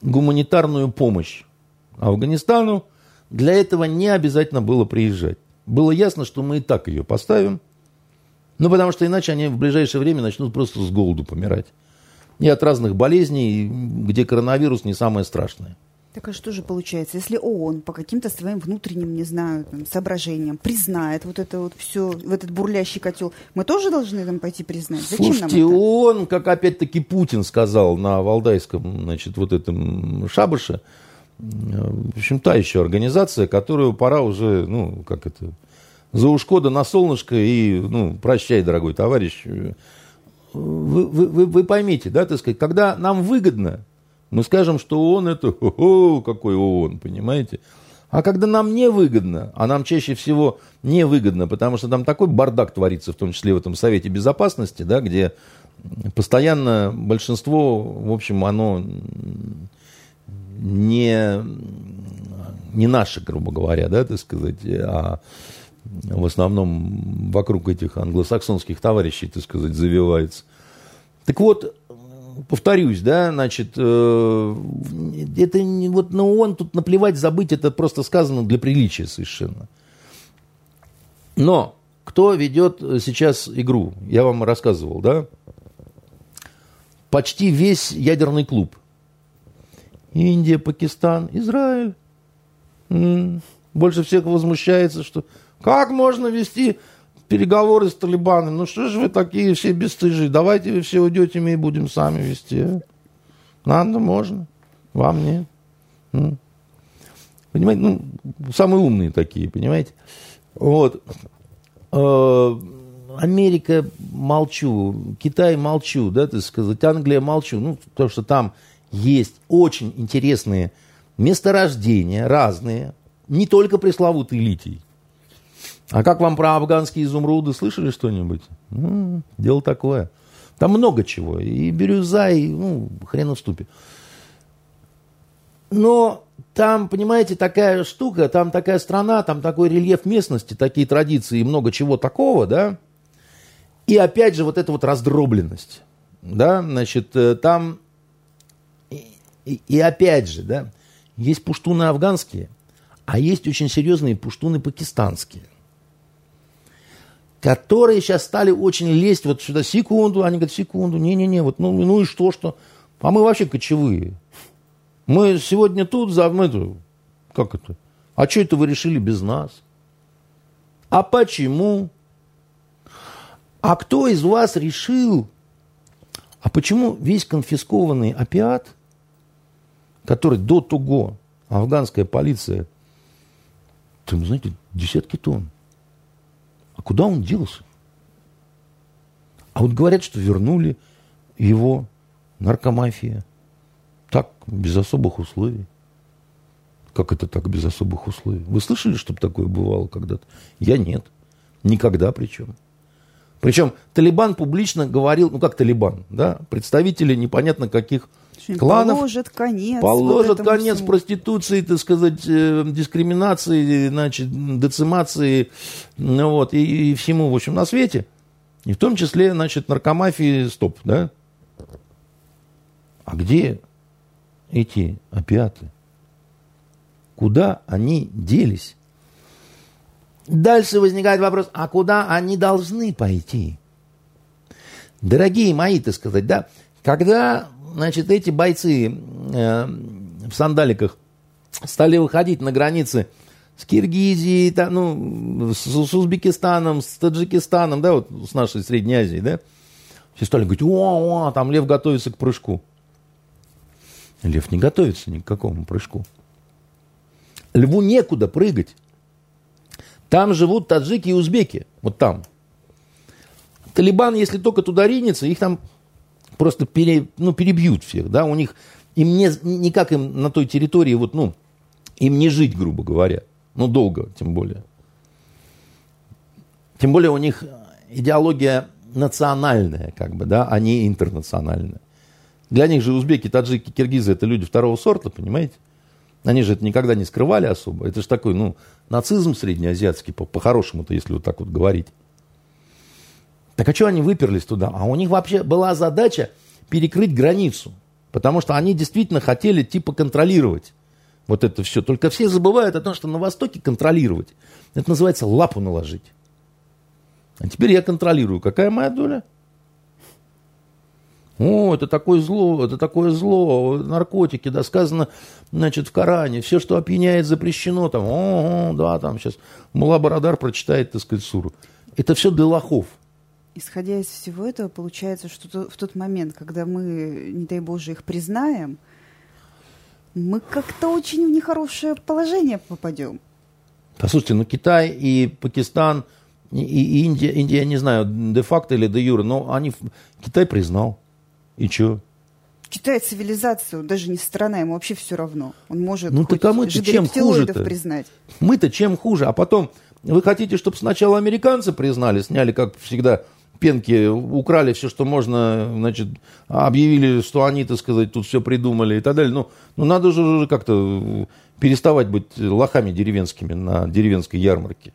гуманитарную помощь Афганистану. Для этого не обязательно было приезжать. Было ясно, что мы и так ее поставим. Ну, потому что иначе они в ближайшее время начнут просто с голоду помирать. И от разных болезней, где коронавирус не самое страшное. Так а что же получается, если ООН по каким-то своим внутренним, не знаю, там, соображениям признает вот это вот все, в этот бурлящий котел, мы тоже должны там пойти признать? Зачем Слушайте, нам это? он, как опять-таки Путин сказал на Валдайском, значит, вот этом шабаше, в общем, та еще организация, которую пора уже, ну, как это, за ушко да на солнышко и, ну, прощай, дорогой товарищ. Вы, вы, вы, вы поймите, да, так сказать, когда нам выгодно, мы скажем, что ООН это, о, какой ООН, понимаете? А когда нам не выгодно, а нам чаще всего не выгодно, потому что там такой бардак творится, в том числе в этом Совете Безопасности, да, где постоянно большинство, в общем, оно не, не наше, грубо говоря, да, так сказать, а в основном вокруг этих англосаксонских товарищей, так сказать, завивается. Так вот, повторюсь, да, значит, э, это не, вот на ООН тут наплевать, забыть, это просто сказано для приличия совершенно. Но кто ведет сейчас игру? Я вам рассказывал, да? Почти весь ядерный клуб. Индия, Пакистан, Израиль. Больше всех возмущается, что как можно вести переговоры с Талибаном. Ну что же вы такие все бесстыжие? Давайте вы все уйдете, мы и будем сами вести. А? Надо, можно. Вам нет. Понимаете, ну, самые умные такие, понимаете? Вот. Э, Америка молчу, Китай молчу, да, так сказать, Англия молчу, ну, потому что там есть очень интересные месторождения, разные, не только пресловутый литий. А как вам про афганские изумруды? Слышали что-нибудь? Ну, дело такое. Там много чего. И бирюза, и ну, хрен в ступе. Но там, понимаете, такая штука, там такая страна, там такой рельеф местности, такие традиции и много чего такого, да. И опять же вот эта вот раздробленность, да, значит, э, там и, и опять же, да, есть пуштуны афганские, а есть очень серьезные пуштуны пакистанские которые сейчас стали очень лезть вот сюда, секунду, они говорят, секунду, не-не-не, вот, ну, ну и что, что? А мы вообще кочевые. Мы сегодня тут, за, мы, это, как это? А что это вы решили без нас? А почему? А кто из вас решил? А почему весь конфискованный опиат, который до того афганская полиция, там, знаете, десятки тонн, а куда он делся? А вот говорят, что вернули его наркомафия. Так, без особых условий. Как это так, без особых условий? Вы слышали, чтобы такое бывало когда-то? Я нет. Никогда причем. Причем Талибан публично говорил, ну как Талибан, да, представители непонятно каких кланов. Положит конец. Положит вот конец всему. проституции, так сказать, э, дискриминации, значит, децимации, ну вот, и, и всему, в общем, на свете. И в том числе, значит, наркомафии стоп, да? А где эти опиаты? Куда они делись? Дальше возникает вопрос, а куда они должны пойти? Дорогие мои, так сказать, да, когда значит, эти бойцы э, в сандаликах стали выходить на границы с Киргизией, там, ну, с, с Узбекистаном, с Таджикистаном, да, вот с нашей Средней Азией, да, все стали говорить, о, о, там лев готовится к прыжку. Лев не готовится ни к какому прыжку. Льву некуда прыгать. Там живут таджики и узбеки. Вот там. Талибан, если только туда ринется, их там просто пере, ну, перебьют всех, да, у них, им не, никак им на той территории, вот, ну, им не жить, грубо говоря, ну, долго, тем более. Тем более у них идеология национальная, как бы, да, а не интернациональная. Для них же узбеки, таджики, киргизы – это люди второго сорта, понимаете? Они же это никогда не скрывали особо. Это же такой, ну, нацизм среднеазиатский, по-хорошему-то, если вот так вот говорить. Так а что они выперлись туда? А у них вообще была задача перекрыть границу. Потому что они действительно хотели типа контролировать вот это все. Только все забывают о том, что на Востоке контролировать. Это называется лапу наложить. А теперь я контролирую. Какая моя доля? О, это такое зло, это такое зло, наркотики, да, сказано, значит, в Коране, все, что опьяняет, запрещено, там, о, да, там сейчас Мулабарадар прочитает, так сказать, суру. Это все для лохов исходя из всего этого, получается, что в тот момент, когда мы, не дай Боже, их признаем, мы как-то очень в нехорошее положение попадем. Послушайте, ну Китай и Пакистан, и, и Индия, Индия, я не знаю, де-факто или де-юре, но они, Китай признал. И что? Китай цивилизацию, даже не страна, ему вообще все равно. Он может ну, так а мы чем хуже -то? признать. Мы-то чем хуже? А потом, вы хотите, чтобы сначала американцы признали, сняли, как всегда, пенки, украли все, что можно, значит, объявили, что они, так сказать, тут все придумали и так далее. Ну, ну надо же уже как-то переставать быть лохами деревенскими на деревенской ярмарке.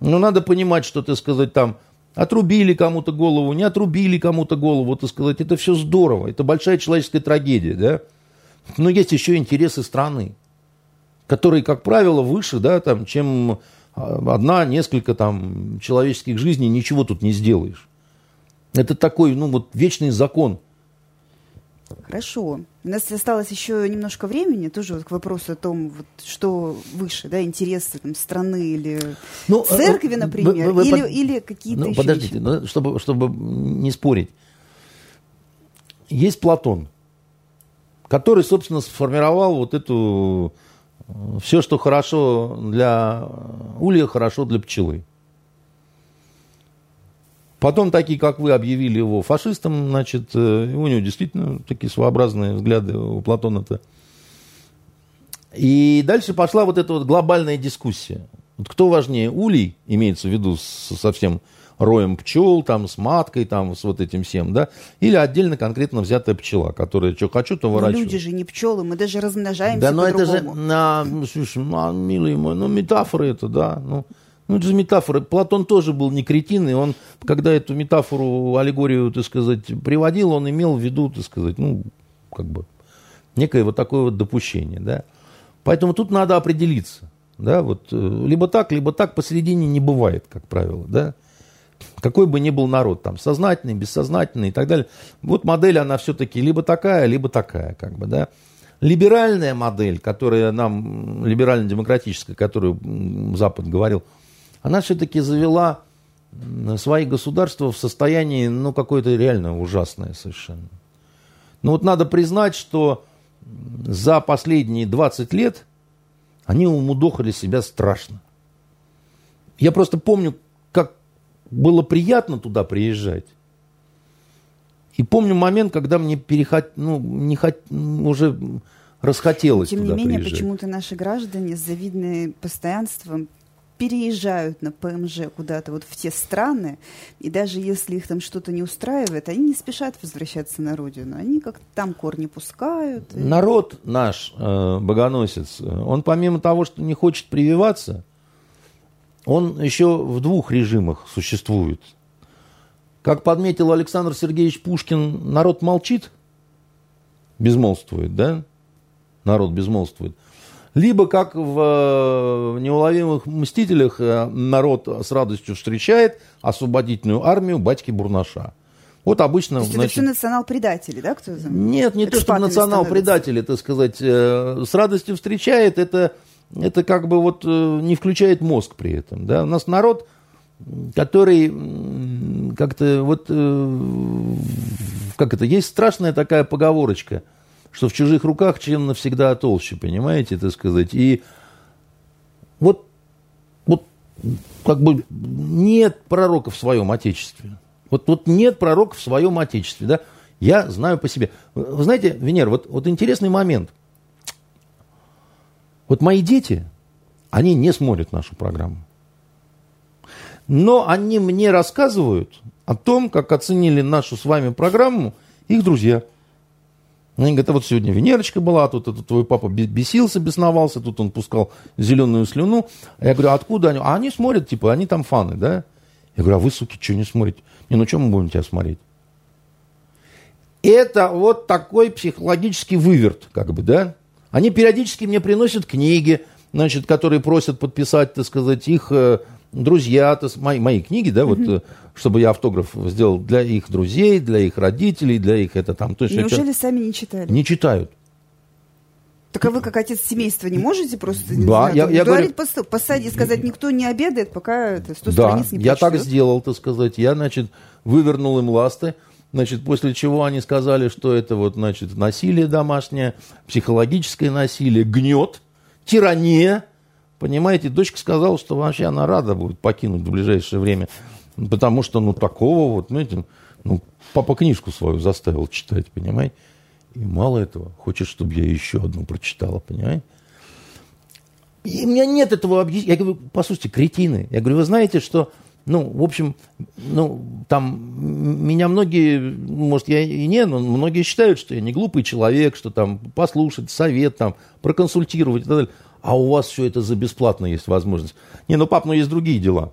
Ну, надо понимать, что, так сказать, там отрубили кому-то голову, не отрубили кому-то голову, так сказать, это все здорово, это большая человеческая трагедия, да. Но есть еще интересы страны, которые, как правило, выше, да, там, чем одна, несколько там человеческих жизней, ничего тут не сделаешь. Это такой, ну, вот вечный закон. Хорошо. У нас осталось еще немножко времени, тоже вот к вопросу о том, вот, что выше, да, интересы там, страны или ну, э, церкви, например, вы, вы, или, под... или какие-то ну, еще Подождите, вещи. Ну, чтобы, чтобы не спорить. Есть Платон, который, собственно, сформировал вот эту все, что хорошо для улья, хорошо для пчелы. Потом такие, как вы, объявили его фашистом, значит, э, у него действительно такие своеобразные взгляды у Платона-то. И дальше пошла вот эта вот глобальная дискуссия. Вот кто важнее, улей, имеется в виду со всем роем пчел, там, с маткой, там, с вот этим всем, да, или отдельно конкретно взятая пчела, которая что хочу, то выращиваю. люди же не пчелы, мы даже размножаемся Да, но это же, на, слушай, на, милый мой, ну, метафора это, да, ну, ну, это же метафора. Платон тоже был не кретин, и он, когда эту метафору, аллегорию, так сказать, приводил, он имел в виду, так сказать, ну, как бы, некое вот такое вот допущение, да. Поэтому тут надо определиться, да, вот, э, либо так, либо так, посередине не бывает, как правило, да какой бы ни был народ, там, сознательный, бессознательный и так далее. Вот модель, она все-таки либо такая, либо такая, как бы, да. Либеральная модель, которая нам, либерально-демократическая, которую Запад говорил, она все-таки завела свои государства в состоянии, ну, какое-то реально ужасное совершенно. Но вот надо признать, что за последние 20 лет они умудохали себя страшно. Я просто помню, было приятно туда приезжать. И помню момент, когда мне перехот... ну, не хот... уже расхотелось Тем туда не менее, приезжать. почему-то наши граждане с завидным постоянством переезжают на ПМЖ куда-то вот в те страны, и даже если их там что-то не устраивает, они не спешат возвращаться на родину. Они как-то там корни пускают. И... Народ наш, э, богоносец, он помимо того, что не хочет прививаться, он еще в двух режимах существует. Как подметил Александр Сергеевич Пушкин, народ молчит, безмолвствует, да? Народ безмолвствует. Либо, как в э, «Неуловимых мстителях», э, народ с радостью встречает освободительную армию батьки Бурнаша. Вот обычно... То есть значит, это все национал-предатели, да? Кто Нет, не то, что национал-предатели, так сказать. Э, с радостью встречает, это это как бы вот э, не включает мозг при этом. Да? У нас народ, который как-то вот, э, как это, есть страшная такая поговорочка, что в чужих руках член навсегда толще, понимаете, так сказать. И вот, вот как бы нет пророка в своем отечестве. Вот, вот нет пророка в своем отечестве, да. Я знаю по себе. Вы знаете, Венера, вот, вот интересный момент – вот мои дети, они не смотрят нашу программу. Но они мне рассказывают о том, как оценили нашу с вами программу их друзья. Они говорят, а вот сегодня Венерочка была, тут, тут твой папа бесился, бесновался, тут он пускал зеленую слюну. А я говорю, а откуда они? А они смотрят, типа, они там фаны, да? Я говорю, а вы, суки, что не смотрите? Не, ну что мы будем тебя смотреть? Это вот такой психологический выверт, как бы, да? Они периодически мне приносят книги, значит, которые просят подписать, так сказать, их э, друзья, то, мои, мои книги, да, вот, э, чтобы я автограф сделал для их друзей, для их родителей, для их это там. То есть, Неужели это... сами не читали? Не читают. Так а вы, как отец семейства, не можете просто да, знаю, я, я говорю, по, посаде и сказать, никто не обедает, пока это 100 да, страниц не я так сделал, так сказать. Я, значит, вывернул им ласты. Значит, после чего они сказали, что это вот, значит, насилие домашнее, психологическое насилие, гнет, тирания. Понимаете, дочка сказала, что вообще она рада будет покинуть в ближайшее время. Потому что, ну, такого вот, знаете, ну, папа книжку свою заставил читать, понимаете. И мало этого, хочет, чтобы я еще одну прочитала, понимаете? И у меня нет этого объяснения. Я говорю, послушайте, кретины. Я говорю, вы знаете, что, ну, в общем, ну, там, меня многие, может, я и не, но многие считают, что я не глупый человек, что там послушать совет, там, проконсультировать и так далее. А у вас все это за бесплатно есть возможность. Не, ну, пап, ну, есть другие дела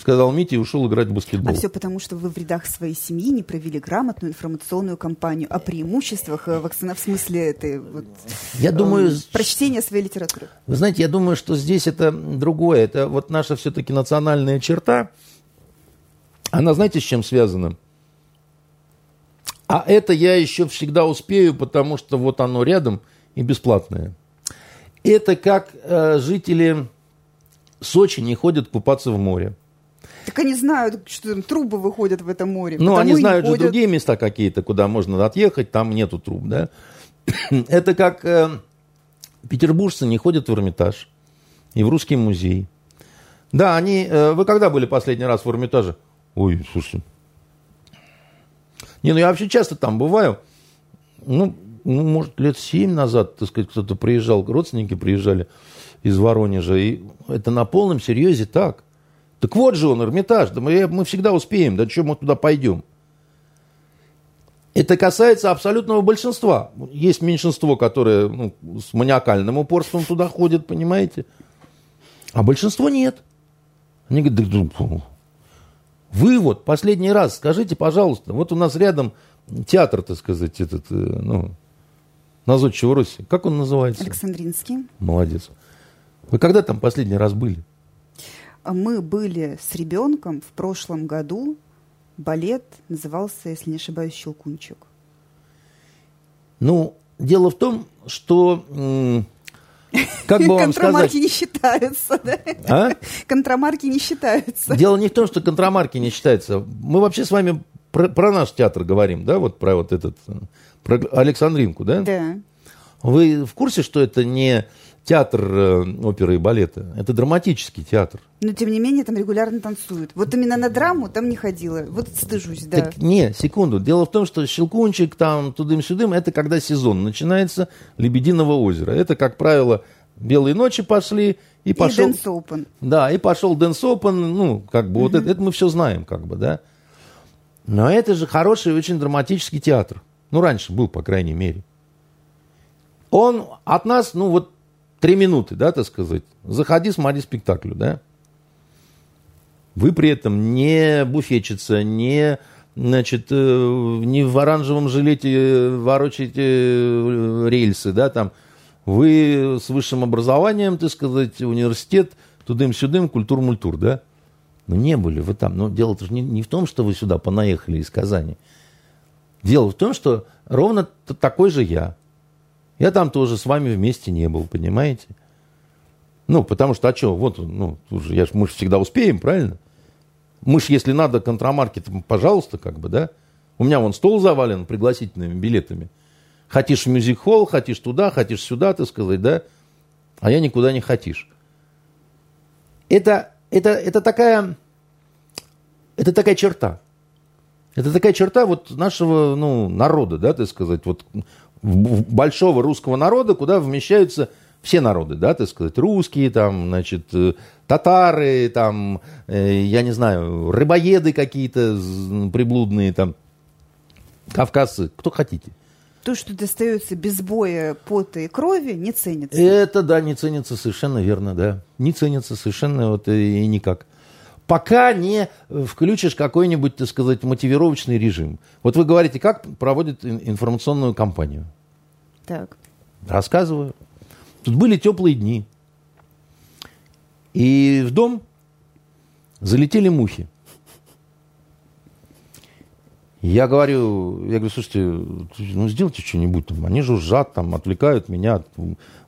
сказал Митя и ушел играть в баскетбол. А все потому, что вы в рядах своей семьи не провели грамотную информационную кампанию о преимуществах э, вакцина в смысле этой вот, я думаю, э, прочтения своей литературы. Вы знаете, я думаю, что здесь это другое. Это вот наша все-таки национальная черта. Она, знаете, с чем связана? А это я еще всегда успею, потому что вот оно рядом и бесплатное. Это как э, жители Сочи не ходят купаться в море. Так они знают, что там трубы выходят в это море. Ну, они знают же другие места какие-то, куда можно отъехать, там нету труб, да. *clears throat* Это как э, петербуржцы не ходят в Эрмитаж и в Русский музей. Да, они... Э, вы когда были последний раз в Эрмитаже? Ой, слушай. Не, ну я вообще часто там бываю. Ну, ну, может, лет семь назад, так сказать, кто-то приезжал, родственники приезжали из Воронежа. И это на полном серьезе так. Так вот же он, Эрмитаж, да мы, мы всегда успеем, да что мы туда пойдем. Это касается абсолютного большинства. Есть меньшинство, которое ну, с маниакальным упорством туда ходит, понимаете? А большинство нет. Они говорят, да, вы вот последний раз скажите, пожалуйста, вот у нас рядом театр, так сказать, этот, э, ну, на Зодчего Руси. Как он называется? Александринский. Молодец. Вы когда там последний раз были? Мы были с ребенком в прошлом году. Балет назывался, если не ошибаюсь, «Щелкунчик». Ну, дело в том, что... Как бы вам Контрамарки не считаются, да? А? Контрамарки не считаются. Дело не в том, что контрамарки не считаются. Мы вообще с вами про, про наш театр говорим, да, вот про вот этот, про Александринку, да? Да. Вы в курсе, что это не театр э, оперы и балета. Это драматический театр. Но, тем не менее, там регулярно танцуют. Вот именно на драму там не ходила. Вот стыжусь, да. Так, не, секунду. Дело в том, что Щелкунчик, там, тудым-сюдым, это когда сезон начинается Лебединого озера. Это, как правило, белые ночи пошли, и пошел... И Dance Open. Да, и пошел Dance Open, ну, как бы, вот это, это мы все знаем, как бы, да. Но это же хороший, очень драматический театр. Ну, раньше был, по крайней мере. Он от нас, ну, вот три минуты, да, так сказать, заходи, смотри спектакль, да. Вы при этом не буфетчица, не, значит, э, не в оранжевом жилете ворочаете э, рельсы, да, там. Вы с высшим образованием, так сказать, университет, тудым-сюдым, культур-мультур, да. Но не были вы там. Но дело-то не, не в том, что вы сюда понаехали из Казани. Дело в том, что ровно такой же я. Я там тоже с вами вместе не был, понимаете? Ну, потому что, а что, вот, ну, уже, я ж, мы же всегда успеем, правильно? Мы ж, если надо, контрамаркет, пожалуйста, как бы, да? У меня вон стол завален пригласительными билетами. Хотишь в мюзик-холл, хотишь туда, хотишь сюда, ты сказать, да? А я никуда не хотишь. Это, это, это такая, это такая черта. Это такая черта вот нашего ну, народа, да, так сказать. Вот большого русского народа, куда вмещаются все народы, да, так сказать, русские, там, значит, э, татары, там, э, я не знаю, рыбоеды какие-то приблудные, там, кавказцы, кто хотите. То, что достается без боя, пота и крови, не ценится. Это, да, не ценится совершенно верно, да. Не ценится совершенно вот и никак пока не включишь какой-нибудь, так сказать, мотивировочный режим. Вот вы говорите, как проводят информационную кампанию? Так. Рассказываю. Тут были теплые дни. И в дом залетели мухи. Я говорю, я говорю, слушайте, ну сделайте что-нибудь там. Они жужжат там, отвлекают меня от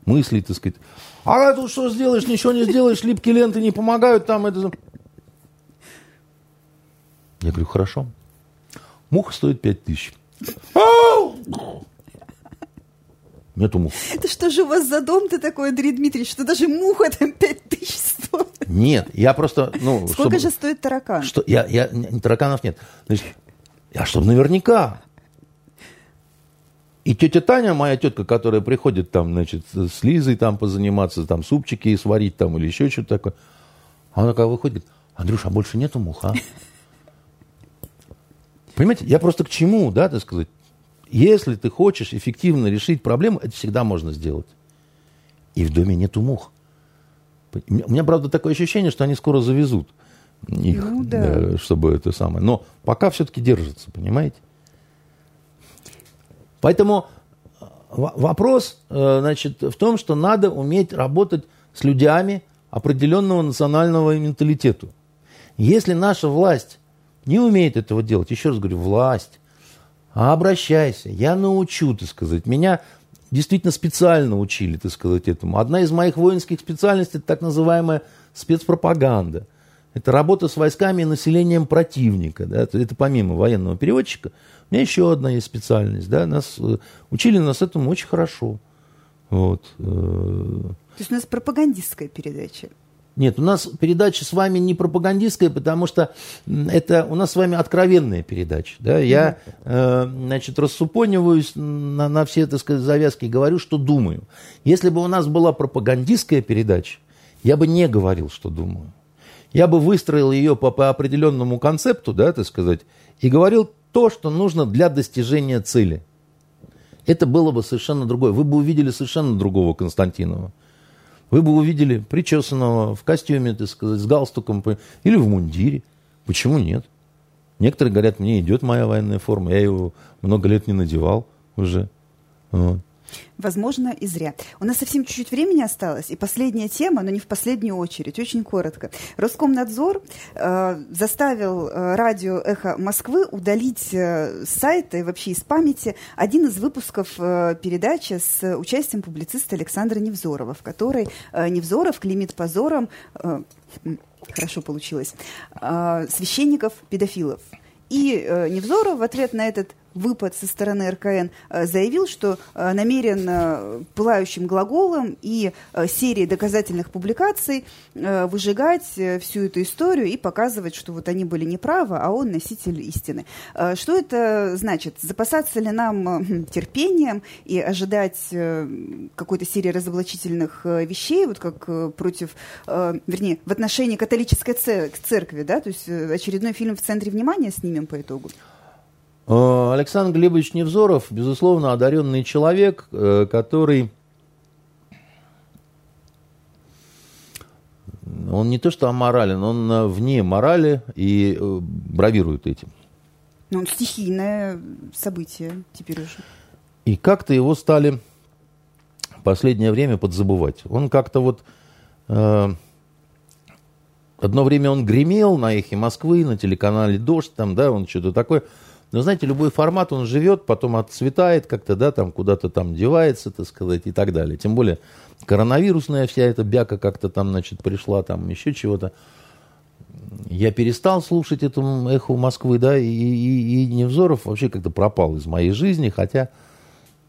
мыслей, так сказать. А тут что сделаешь, ничего не сделаешь, липкие ленты не помогают там. Это... Я говорю, хорошо. Муха стоит 5 тысяч. *laughs* Нету мух. Это что же у вас за дом-то такой, Андрей Дмитриевич, что даже муха там 5 тысяч стоит? Нет, я просто... Ну, Сколько чтобы, же стоит таракан? Что, я, я, тараканов нет. Значит, я чтобы наверняка. И тетя Таня, моя тетка, которая приходит там, значит, с Лизой там позаниматься, там супчики сварить там или еще что-то такое, она такая выходит, Андрюша, а больше нету мух, а? Понимаете, я просто к чему, да, так сказать. Если ты хочешь эффективно решить проблему, это всегда можно сделать. И в доме нету мух. У меня, правда, такое ощущение, что они скоро завезут их, ну, да. э, чтобы это самое. Но пока все-таки держатся, понимаете? Поэтому э, вопрос, э, значит, в том, что надо уметь работать с людьми определенного национального менталитета. Если наша власть не умеет этого делать, еще раз говорю, власть, а обращайся, я научу, так сказать. Меня действительно специально учили, так сказать, этому. Одна из моих воинских специальностей – это так называемая спецпропаганда. Это работа с войсками и населением противника. Да? Это, помимо военного переводчика. У меня еще одна есть специальность. Да? Нас, э, учили нас этому очень хорошо. Вот. Э. То есть у нас пропагандистская передача. Нет, у нас передача с вами не пропагандистская, потому что это у нас с вами откровенная передача. Да? Я, э, значит, рассупониваюсь на, на все, так сказать, завязки и говорю, что думаю. Если бы у нас была пропагандистская передача, я бы не говорил, что думаю. Я бы выстроил ее по, по определенному концепту, да, так сказать, и говорил то, что нужно для достижения цели. Это было бы совершенно другое. Вы бы увидели совершенно другого Константинова вы бы увидели причесанного в костюме, так сказать, с галстуком или в мундире. Почему нет? Некоторые говорят, мне идет моя военная форма, я его много лет не надевал уже. Вот. Возможно, и зря. У нас совсем чуть-чуть времени осталось. И последняя тема, но не в последнюю очередь, очень коротко. Роскомнадзор э, заставил э, радио «Эхо Москвы» удалить э, с вообще из памяти один из выпусков э, передачи с участием публициста Александра Невзорова, в которой э, Невзоров клеймит позором, э, хорошо получилось, э, священников-педофилов. И э, Невзоров в ответ на этот выпад со стороны РКН э, заявил, что э, намерен э, пылающим глаголом и серией доказательных публикаций выжигать всю эту историю и показывать, что вот они были неправы, а он носитель истины. Что это значит? Запасаться ли нам терпением и ожидать какой-то серии разоблачительных вещей, вот как против, вернее, в отношении католической церкви, да, то есть очередной фильм в центре внимания снимем по итогу? Э, Александр Глебович Невзоров, безусловно, одаренный человек, э, который... Он не то что аморален, он вне морали и э, бравирует этим. Ну, он стихийное событие теперь уже. И как-то его стали в последнее время подзабывать. Он как-то вот... Э, одно время он гремел на эхе Москвы, на телеканале «Дождь», там, да, он что-то такое... Но знаете, любой формат, он живет, потом отцветает как-то, да, там куда-то там девается, так сказать, и так далее. Тем более коронавирусная вся эта бяка как-то там, значит, пришла, там еще чего-то. Я перестал слушать эту эхо Москвы, да, и, и, и Невзоров вообще как-то пропал из моей жизни, хотя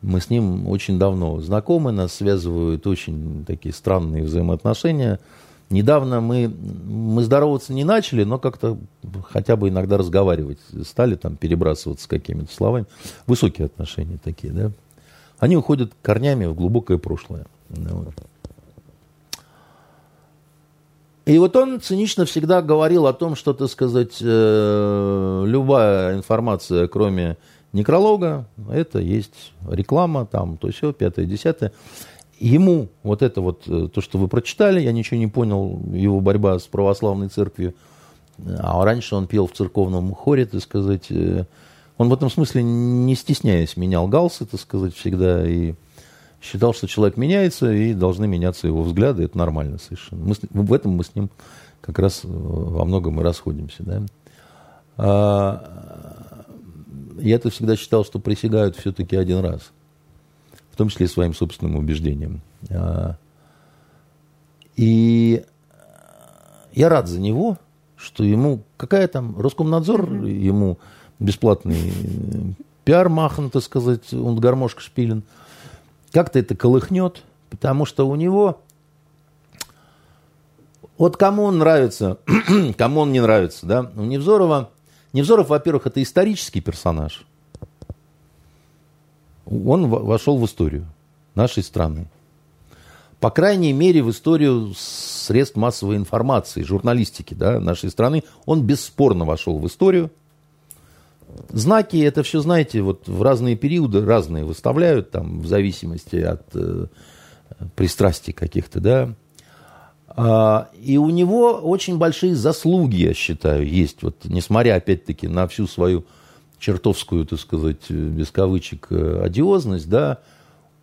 мы с ним очень давно знакомы, нас связывают очень такие странные взаимоотношения – Недавно мы, мы здороваться не начали, но как-то хотя бы иногда разговаривать стали, там, перебрасываться какими-то словами. Высокие отношения такие, да. Они уходят корнями в глубокое прошлое. Вот. И вот он цинично всегда говорил о том, что, так сказать, э, любая информация, кроме некролога, это есть реклама, там, то все, пятое, десятое ему вот это вот, э, то, что вы прочитали, я ничего не понял, его борьба с православной церковью, а раньше он пел в церковном хоре, так сказать, э, он в этом смысле, не стесняясь, менял галсы, так сказать, всегда, и считал, что человек меняется, и должны меняться его взгляды, это нормально совершенно. Мы, в этом мы с ним как раз э, во многом и расходимся, да. А, я-то всегда считал, что присягают все-таки один раз – в том числе своим собственным убеждением. А, и я рад за него, что ему, какая там, Роскомнадзор ему бесплатный пиар махан, так сказать, он гармошка шпилен, как-то это колыхнет, потому что у него, вот кому он нравится, *clears throat* кому он не нравится, да, у Невзорова, Невзоров, во-первых, это исторический персонаж – он вошел в историю нашей страны. По крайней мере, в историю средств массовой информации, журналистики да, нашей страны. Он бесспорно вошел в историю. Знаки, это все, знаете, вот в разные периоды разные выставляют, там, в зависимости от э, пристрастий каких-то, да. А, и у него очень большие заслуги, я считаю, есть. Вот, несмотря, опять-таки, на всю свою чертовскую, так сказать, без кавычек, э, одиозность, да,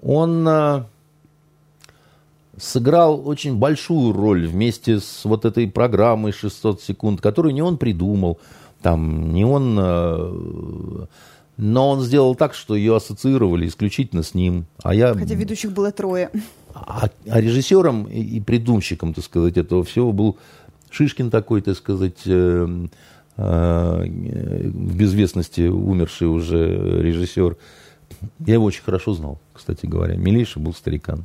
он а, сыграл очень большую роль вместе с вот этой программой 600 секунд, которую не он придумал, там, не он... Но он сделал так, что ее ассоциировали исключительно с ним. А я... Хотя ведущих было трое. А, а режиссером и придумщиком, так сказать, этого всего был Шишкин такой, так сказать, э, э, в безвестности умерший уже режиссер. Я его очень хорошо знал, кстати говоря. Милейший был старикан.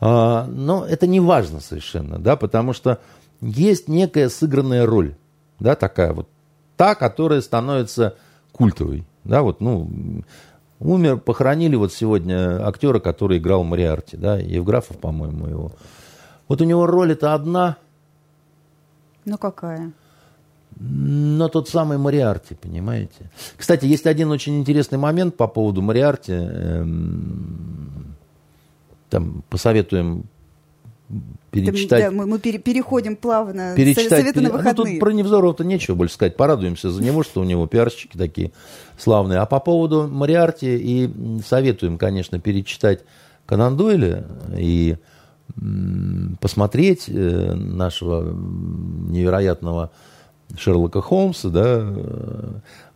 А, но это не важно совершенно, да, потому что есть некая сыгранная роль, да, такая вот, та, которая становится культовой, да, вот, ну, Умер, похоронили вот сегодня актера, который играл Мариарти, да, Евграфов, по-моему, его. Вот у него роль это одна. Ну какая? Но тот самый Мариарти, понимаете? Кстати, есть один очень интересный момент по поводу Мариарти. Эм, там посоветуем перечитать. Да, мы, мы переходим плавно. Перечитать, Советы пере... на выходные. Ну, тут про Невзорова-то нечего больше сказать. Порадуемся за него, что у него пиарщики такие славные. А по поводу Мариарти и советуем, конечно, перечитать Конан Дойля и посмотреть э, нашего невероятного Шерлока Холмса, да,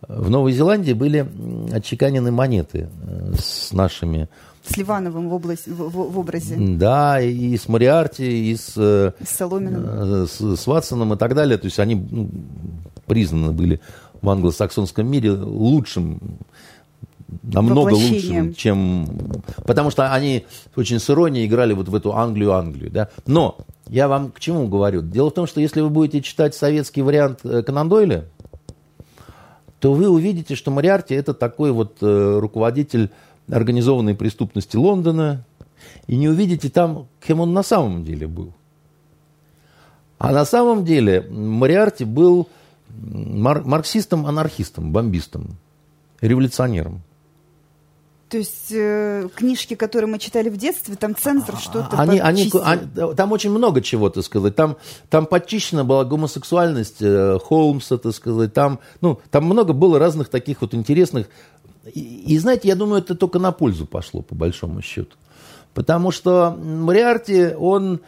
в Новой Зеландии были отчеканены монеты э, с нашими с Ливановым в, область, в, в образе. Да, и с Мариарти, и с, э, с Соломиным. С, с Ватсоном и так далее. То есть они ну, признаны были в англосаксонском мире лучшим намного лучшим, чем... Потому что они очень с иронией играли вот в эту Англию-Англию, да. Но я вам к чему говорю? Дело в том, что если вы будете читать советский вариант э, Конан Дойля, то вы увидите, что Мариарти это такой вот э, руководитель организованной преступности Лондона, и не увидите там, кем он на самом деле был. А на самом деле Мариарти был мар- марксистом-анархистом, бомбистом, революционером. То есть э, книжки, которые мы читали в детстве, там цензор а, что-то они, они, они, Там очень много чего, так сказать. Там, там подчищена была гомосексуальность э, Холмса, так сказать. Там, ну, там много было разных таких вот интересных и, и знаете, я думаю, это только на пользу пошло, по большому счету. Потому что Мариарти, он,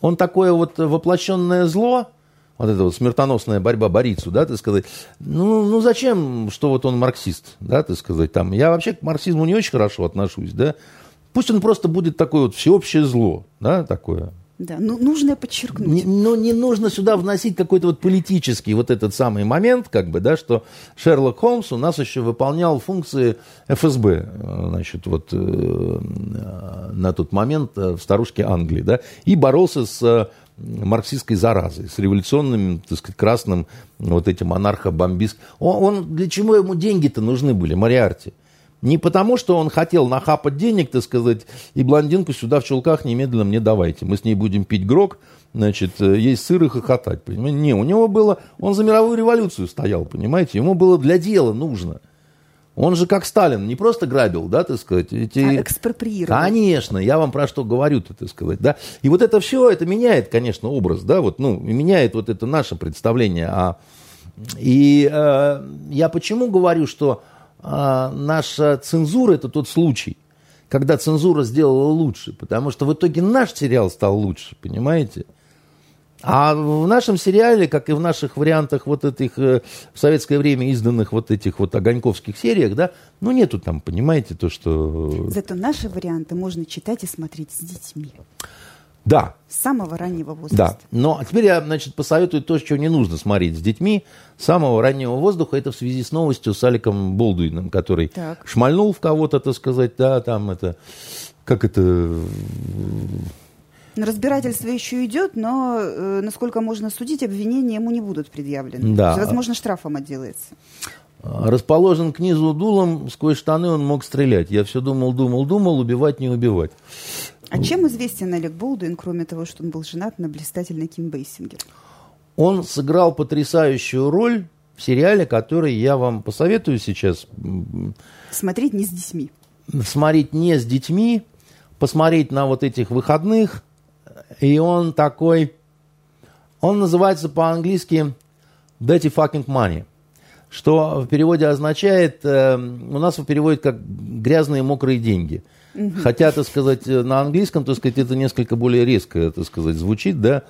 он такое вот воплощенное зло, вот эта вот смертоносная борьба Борицу, да, ты сказать, ну, ну зачем, что вот он марксист, да, ты сказать, там, я вообще к марксизму не очень хорошо отношусь, да, пусть он просто будет такое вот всеобщее зло, да, такое, да, ну, нужно подчеркнуть. Не, но не нужно сюда вносить какой-то вот политический вот этот самый момент, как бы, да, что Шерлок Холмс у нас еще выполнял функции ФСБ, значит, вот э, на тот момент э, в старушке Англии, да, и боролся с э, марксистской заразой, с революционным, так сказать, красным вот этим монархо-бомбист. Он, он, для чего ему деньги-то нужны были, Мариарти? Не потому, что он хотел нахапать денег, так сказать, и блондинку сюда в чулках немедленно мне давайте. Мы с ней будем пить грок, значит, э, есть сыр и хохотать. Понимаете? Не, у него было... Он за мировую революцию стоял, понимаете? Ему было для дела нужно. Он же как Сталин, не просто грабил, да, так сказать. Эти... А экспроприировал. Конечно, я вам про что говорю-то, так сказать, да. И вот это все, это меняет, конечно, образ, да, вот, ну, меняет вот это наше представление. А... И э, я почему говорю, что а, наша цензура это тот случай, когда цензура сделала лучше, потому что в итоге наш сериал стал лучше, понимаете? А в нашем сериале, как и в наших вариантах вот этих э, в советское время изданных вот этих вот огоньковских сериях, да, ну нету там, понимаете, то, что... Зато наши варианты можно читать и смотреть с детьми. Да. С самого раннего возраста. Да. Но теперь я, значит, посоветую то, что не нужно смотреть с детьми. С самого раннего воздуха это в связи с новостью с Аликом Болдуином, который так. шмальнул в кого-то, так сказать, да, там это, как это... Разбирательство еще идет, но, э, насколько можно судить, обвинения ему не будут предъявлены. Да. Возможно, штрафом отделается. расположен к низу дулом, сквозь штаны он мог стрелять. Я все думал, думал, думал, убивать, не убивать. А чем известен Алек Болдуин, кроме того, что он был женат на блистательной Ким Бейсингер? Он сыграл потрясающую роль в сериале, который я вам посоветую сейчас. Смотреть не с детьми. Смотреть не с детьми, посмотреть на вот этих выходных. И он такой... Он называется по-английски «Dirty fucking money», что в переводе означает... Э, у нас в переводе как «грязные мокрые деньги». Хотя, так сказать, на английском, так сказать, это несколько более резко, так сказать, звучит, да.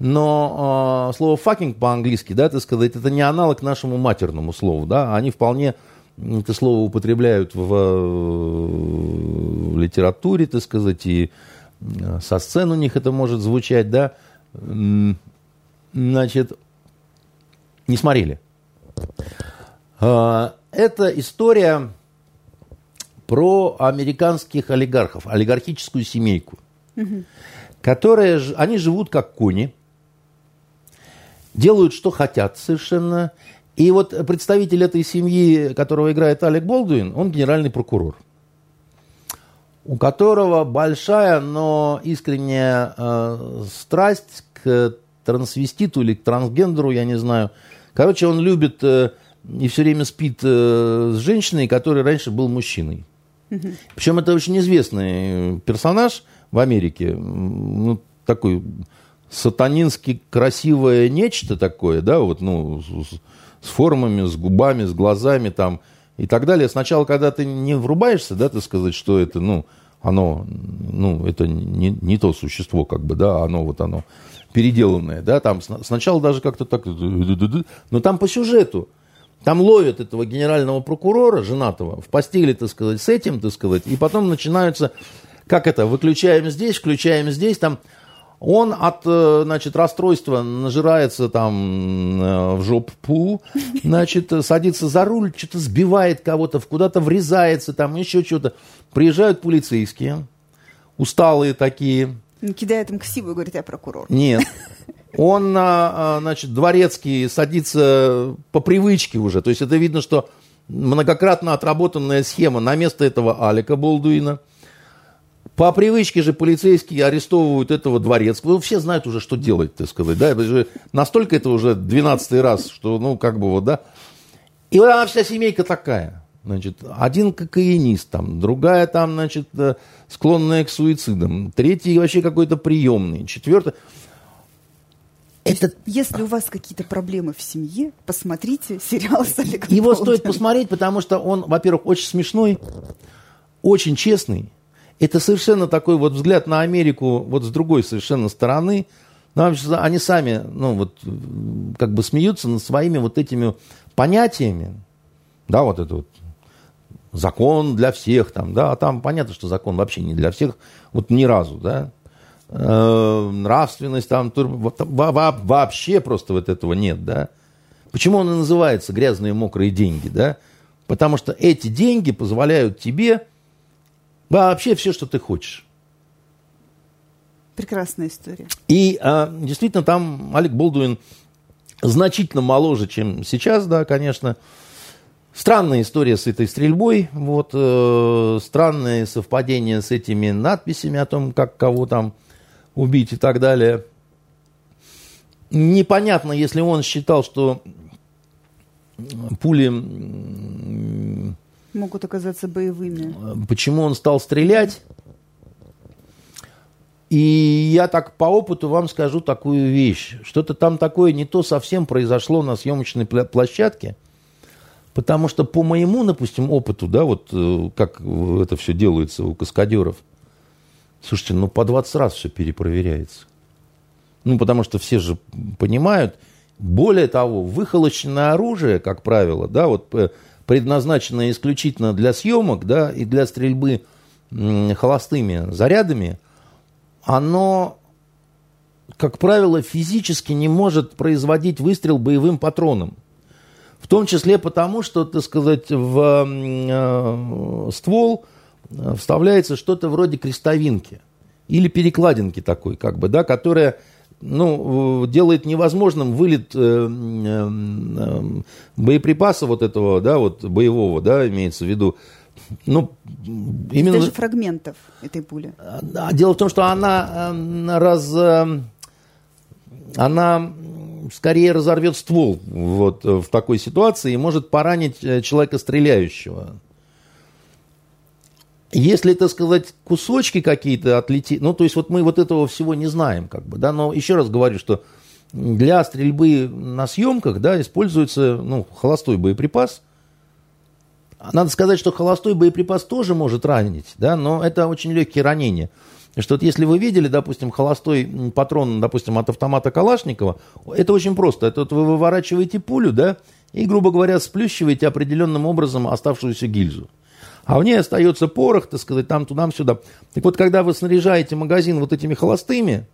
Но э, слово fucking по-английски, да, так сказать, это не аналог нашему матерному слову, да. Они вполне это слово употребляют в, в литературе, так сказать, и со сцен у них это может звучать, да. Значит, не смотрели. А, это история про американских олигархов, олигархическую семейку, угу. которые, они живут как кони, делают, что хотят совершенно. И вот представитель этой семьи, которого играет Алек Болдуин, он генеральный прокурор, у которого большая, но искренняя э, страсть к трансвеститу или к трансгендеру, я не знаю. Короче, он любит э, и все время спит э, с женщиной, которая раньше был мужчиной. Угу. Причем это очень известный персонаж в Америке. Ну, такой сатанински красивое нечто такое, да, вот, ну, с, с формами, с губами, с глазами там и так далее. Сначала, когда ты не врубаешься, да, ты сказать, что это, ну, оно, ну, это не, не то существо, как бы, да, оно вот оно переделанное, да, там сначала даже как-то так, но там по сюжету, там ловят этого генерального прокурора, женатого, в постели, так сказать, с этим, так сказать, и потом начинаются, как это, выключаем здесь, включаем здесь, там, он от, э, значит, расстройства нажирается там э, в жопу, значит, садится за руль, что-то сбивает кого-то, куда-то врезается, там еще что-то. Приезжают полицейские, усталые такие. Кидает им ксиву и говорит, я прокурор. Нет. Он, а, значит, дворецкий садится по привычке уже. То есть это видно, что многократно отработанная схема на место этого Алика Болдуина. По привычке же полицейские арестовывают этого дворецкого. Ну, все знают уже, что делать, так сказать. Да? Это же настолько это уже 12 раз, что, ну, как бы вот, да. И вот она вся семейка такая. Значит, один кокаинист, там, другая там, значит, э, склонная к суицидам, третий вообще какой-то приемный, четвертый. Это... Если у вас какие-то проблемы в семье, посмотрите сериал с Олегом Его Болдиным. стоит посмотреть, потому что он, во-первых, очень смешной, очень честный. Это совершенно такой вот взгляд на Америку вот с другой совершенно стороны. Ну, они сами, ну, вот, как бы смеются над своими вот этими понятиями. Да, вот это вот закон для всех там, да, а там понятно, что закон вообще не для всех, вот ни разу, да. Э, нравственность там, вообще просто вот этого нет, да. Почему он и называется «грязные мокрые деньги», да? Потому что эти деньги позволяют тебе вообще все, что ты хочешь. Прекрасная история. И а, действительно там Алек Болдуин значительно моложе, чем сейчас, да, конечно. Странная история с этой стрельбой, вот, э, странное совпадение с этими надписями о том, как кого там убить и так далее. Непонятно, если он считал, что пули... Могут оказаться боевыми. Почему он стал стрелять? И я так по опыту вам скажу такую вещь. Что-то там такое не то совсем произошло на съемочной площадке. Потому что по моему, допустим, опыту, да, вот э, как это все делается у каскадеров – Слушайте, ну по 20 раз все перепроверяется. Ну, потому что все же понимают. Более того, выхолощенное оружие, как правило, да, вот предназначенное исключительно для съемок, да, и для стрельбы холостыми зарядами, оно, как правило, физически не может производить выстрел боевым патроном. В том числе потому, что, так сказать, в э, ствол – Э, вставляется что-то вроде крестовинки или перекладинки такой, как бы, да, которая ну, делает невозможным вылет э, э, боеприпаса вот этого, да, вот боевого, да, имеется в виду, ну, именно... Даже фрагментов этой пули. Да, дело в том, что она раз... Она скорее разорвет ствол вот в такой ситуации и может поранить человека стреляющего. Если, так сказать, кусочки какие-то отлетели, ну, то есть вот мы вот этого всего не знаем, как бы, да, но еще раз говорю, что для стрельбы на съемках, да, используется, ну, холостой боеприпас. Надо сказать, что холостой боеприпас тоже может ранить, да, но это очень легкие ранения. Что вот если вы видели, допустим, холостой патрон, допустим, от автомата Калашникова, это очень просто. Это вот вы выворачиваете пулю, да, и, грубо говоря, сплющиваете определенным образом оставшуюся гильзу а в ней остается порох, так сказать, там, туда, сюда. Так вот, когда вы снаряжаете магазин вот этими холостыми,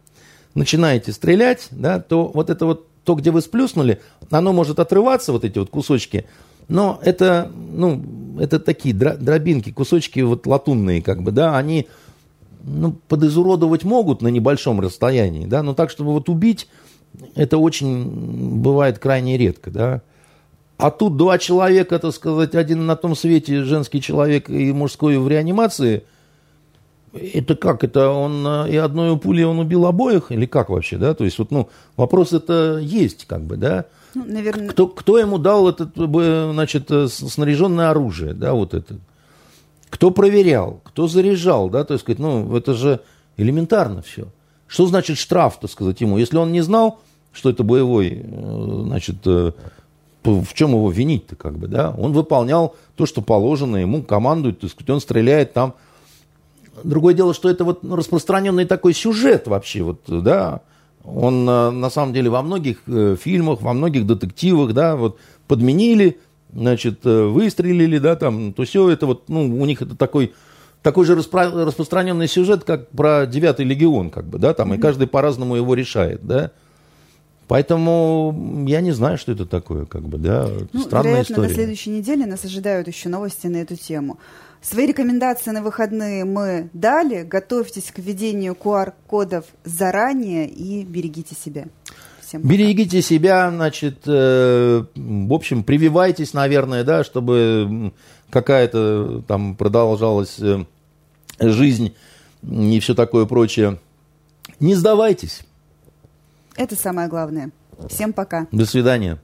начинаете стрелять, да, то вот это вот, то, где вы сплюснули, оно может отрываться, вот эти вот кусочки, но это, ну, это такие дробинки, кусочки вот латунные, как бы, да, они, ну, подизуродовать могут на небольшом расстоянии, да, но так, чтобы вот убить, это очень бывает крайне редко, да. А тут два человека, так сказать, один на том свете, женский человек и мужской в реанимации. Это как? Это он э, и одной пулей он убил обоих? Или как вообще, да? То есть вот, ну, вопрос это есть, как бы, да? Ну, наверное... Кто, кто ему дал это, значит, э, снаряженное оружие, да, вот это? Кто проверял? Кто заряжал, да? То есть, сказать, ну, это же элементарно все. Что значит штраф, так сказать, ему? Если он не знал, что это боевой, э, значит, в чем его винить-то, как бы, да? Он выполнял то, что положено, ему командуют, то есть он стреляет там. Другое дело, что это вот распространенный такой сюжет вообще, вот, да, он на самом деле во многих э, фильмах, во многих детективах, да, вот подменили, значит, э, выстрелили, да, там, то все это вот, ну, у них это такой, такой же распро- распространенный сюжет, как про девятый легион, как бы, да, там, и каждый по-разному его решает, да. Поэтому я не знаю, что это такое, как бы, да, ну, странная вероятно, история. на следующей неделе нас ожидают еще новости на эту тему. Свои рекомендации на выходные мы дали. Готовьтесь к введению QR-кодов заранее и берегите себя. Всем пока. Берегите себя, значит, э, в общем, прививайтесь, наверное, да, чтобы какая-то там продолжалась э, жизнь и все такое прочее. Не сдавайтесь. Это самое главное. Всем пока. До свидания.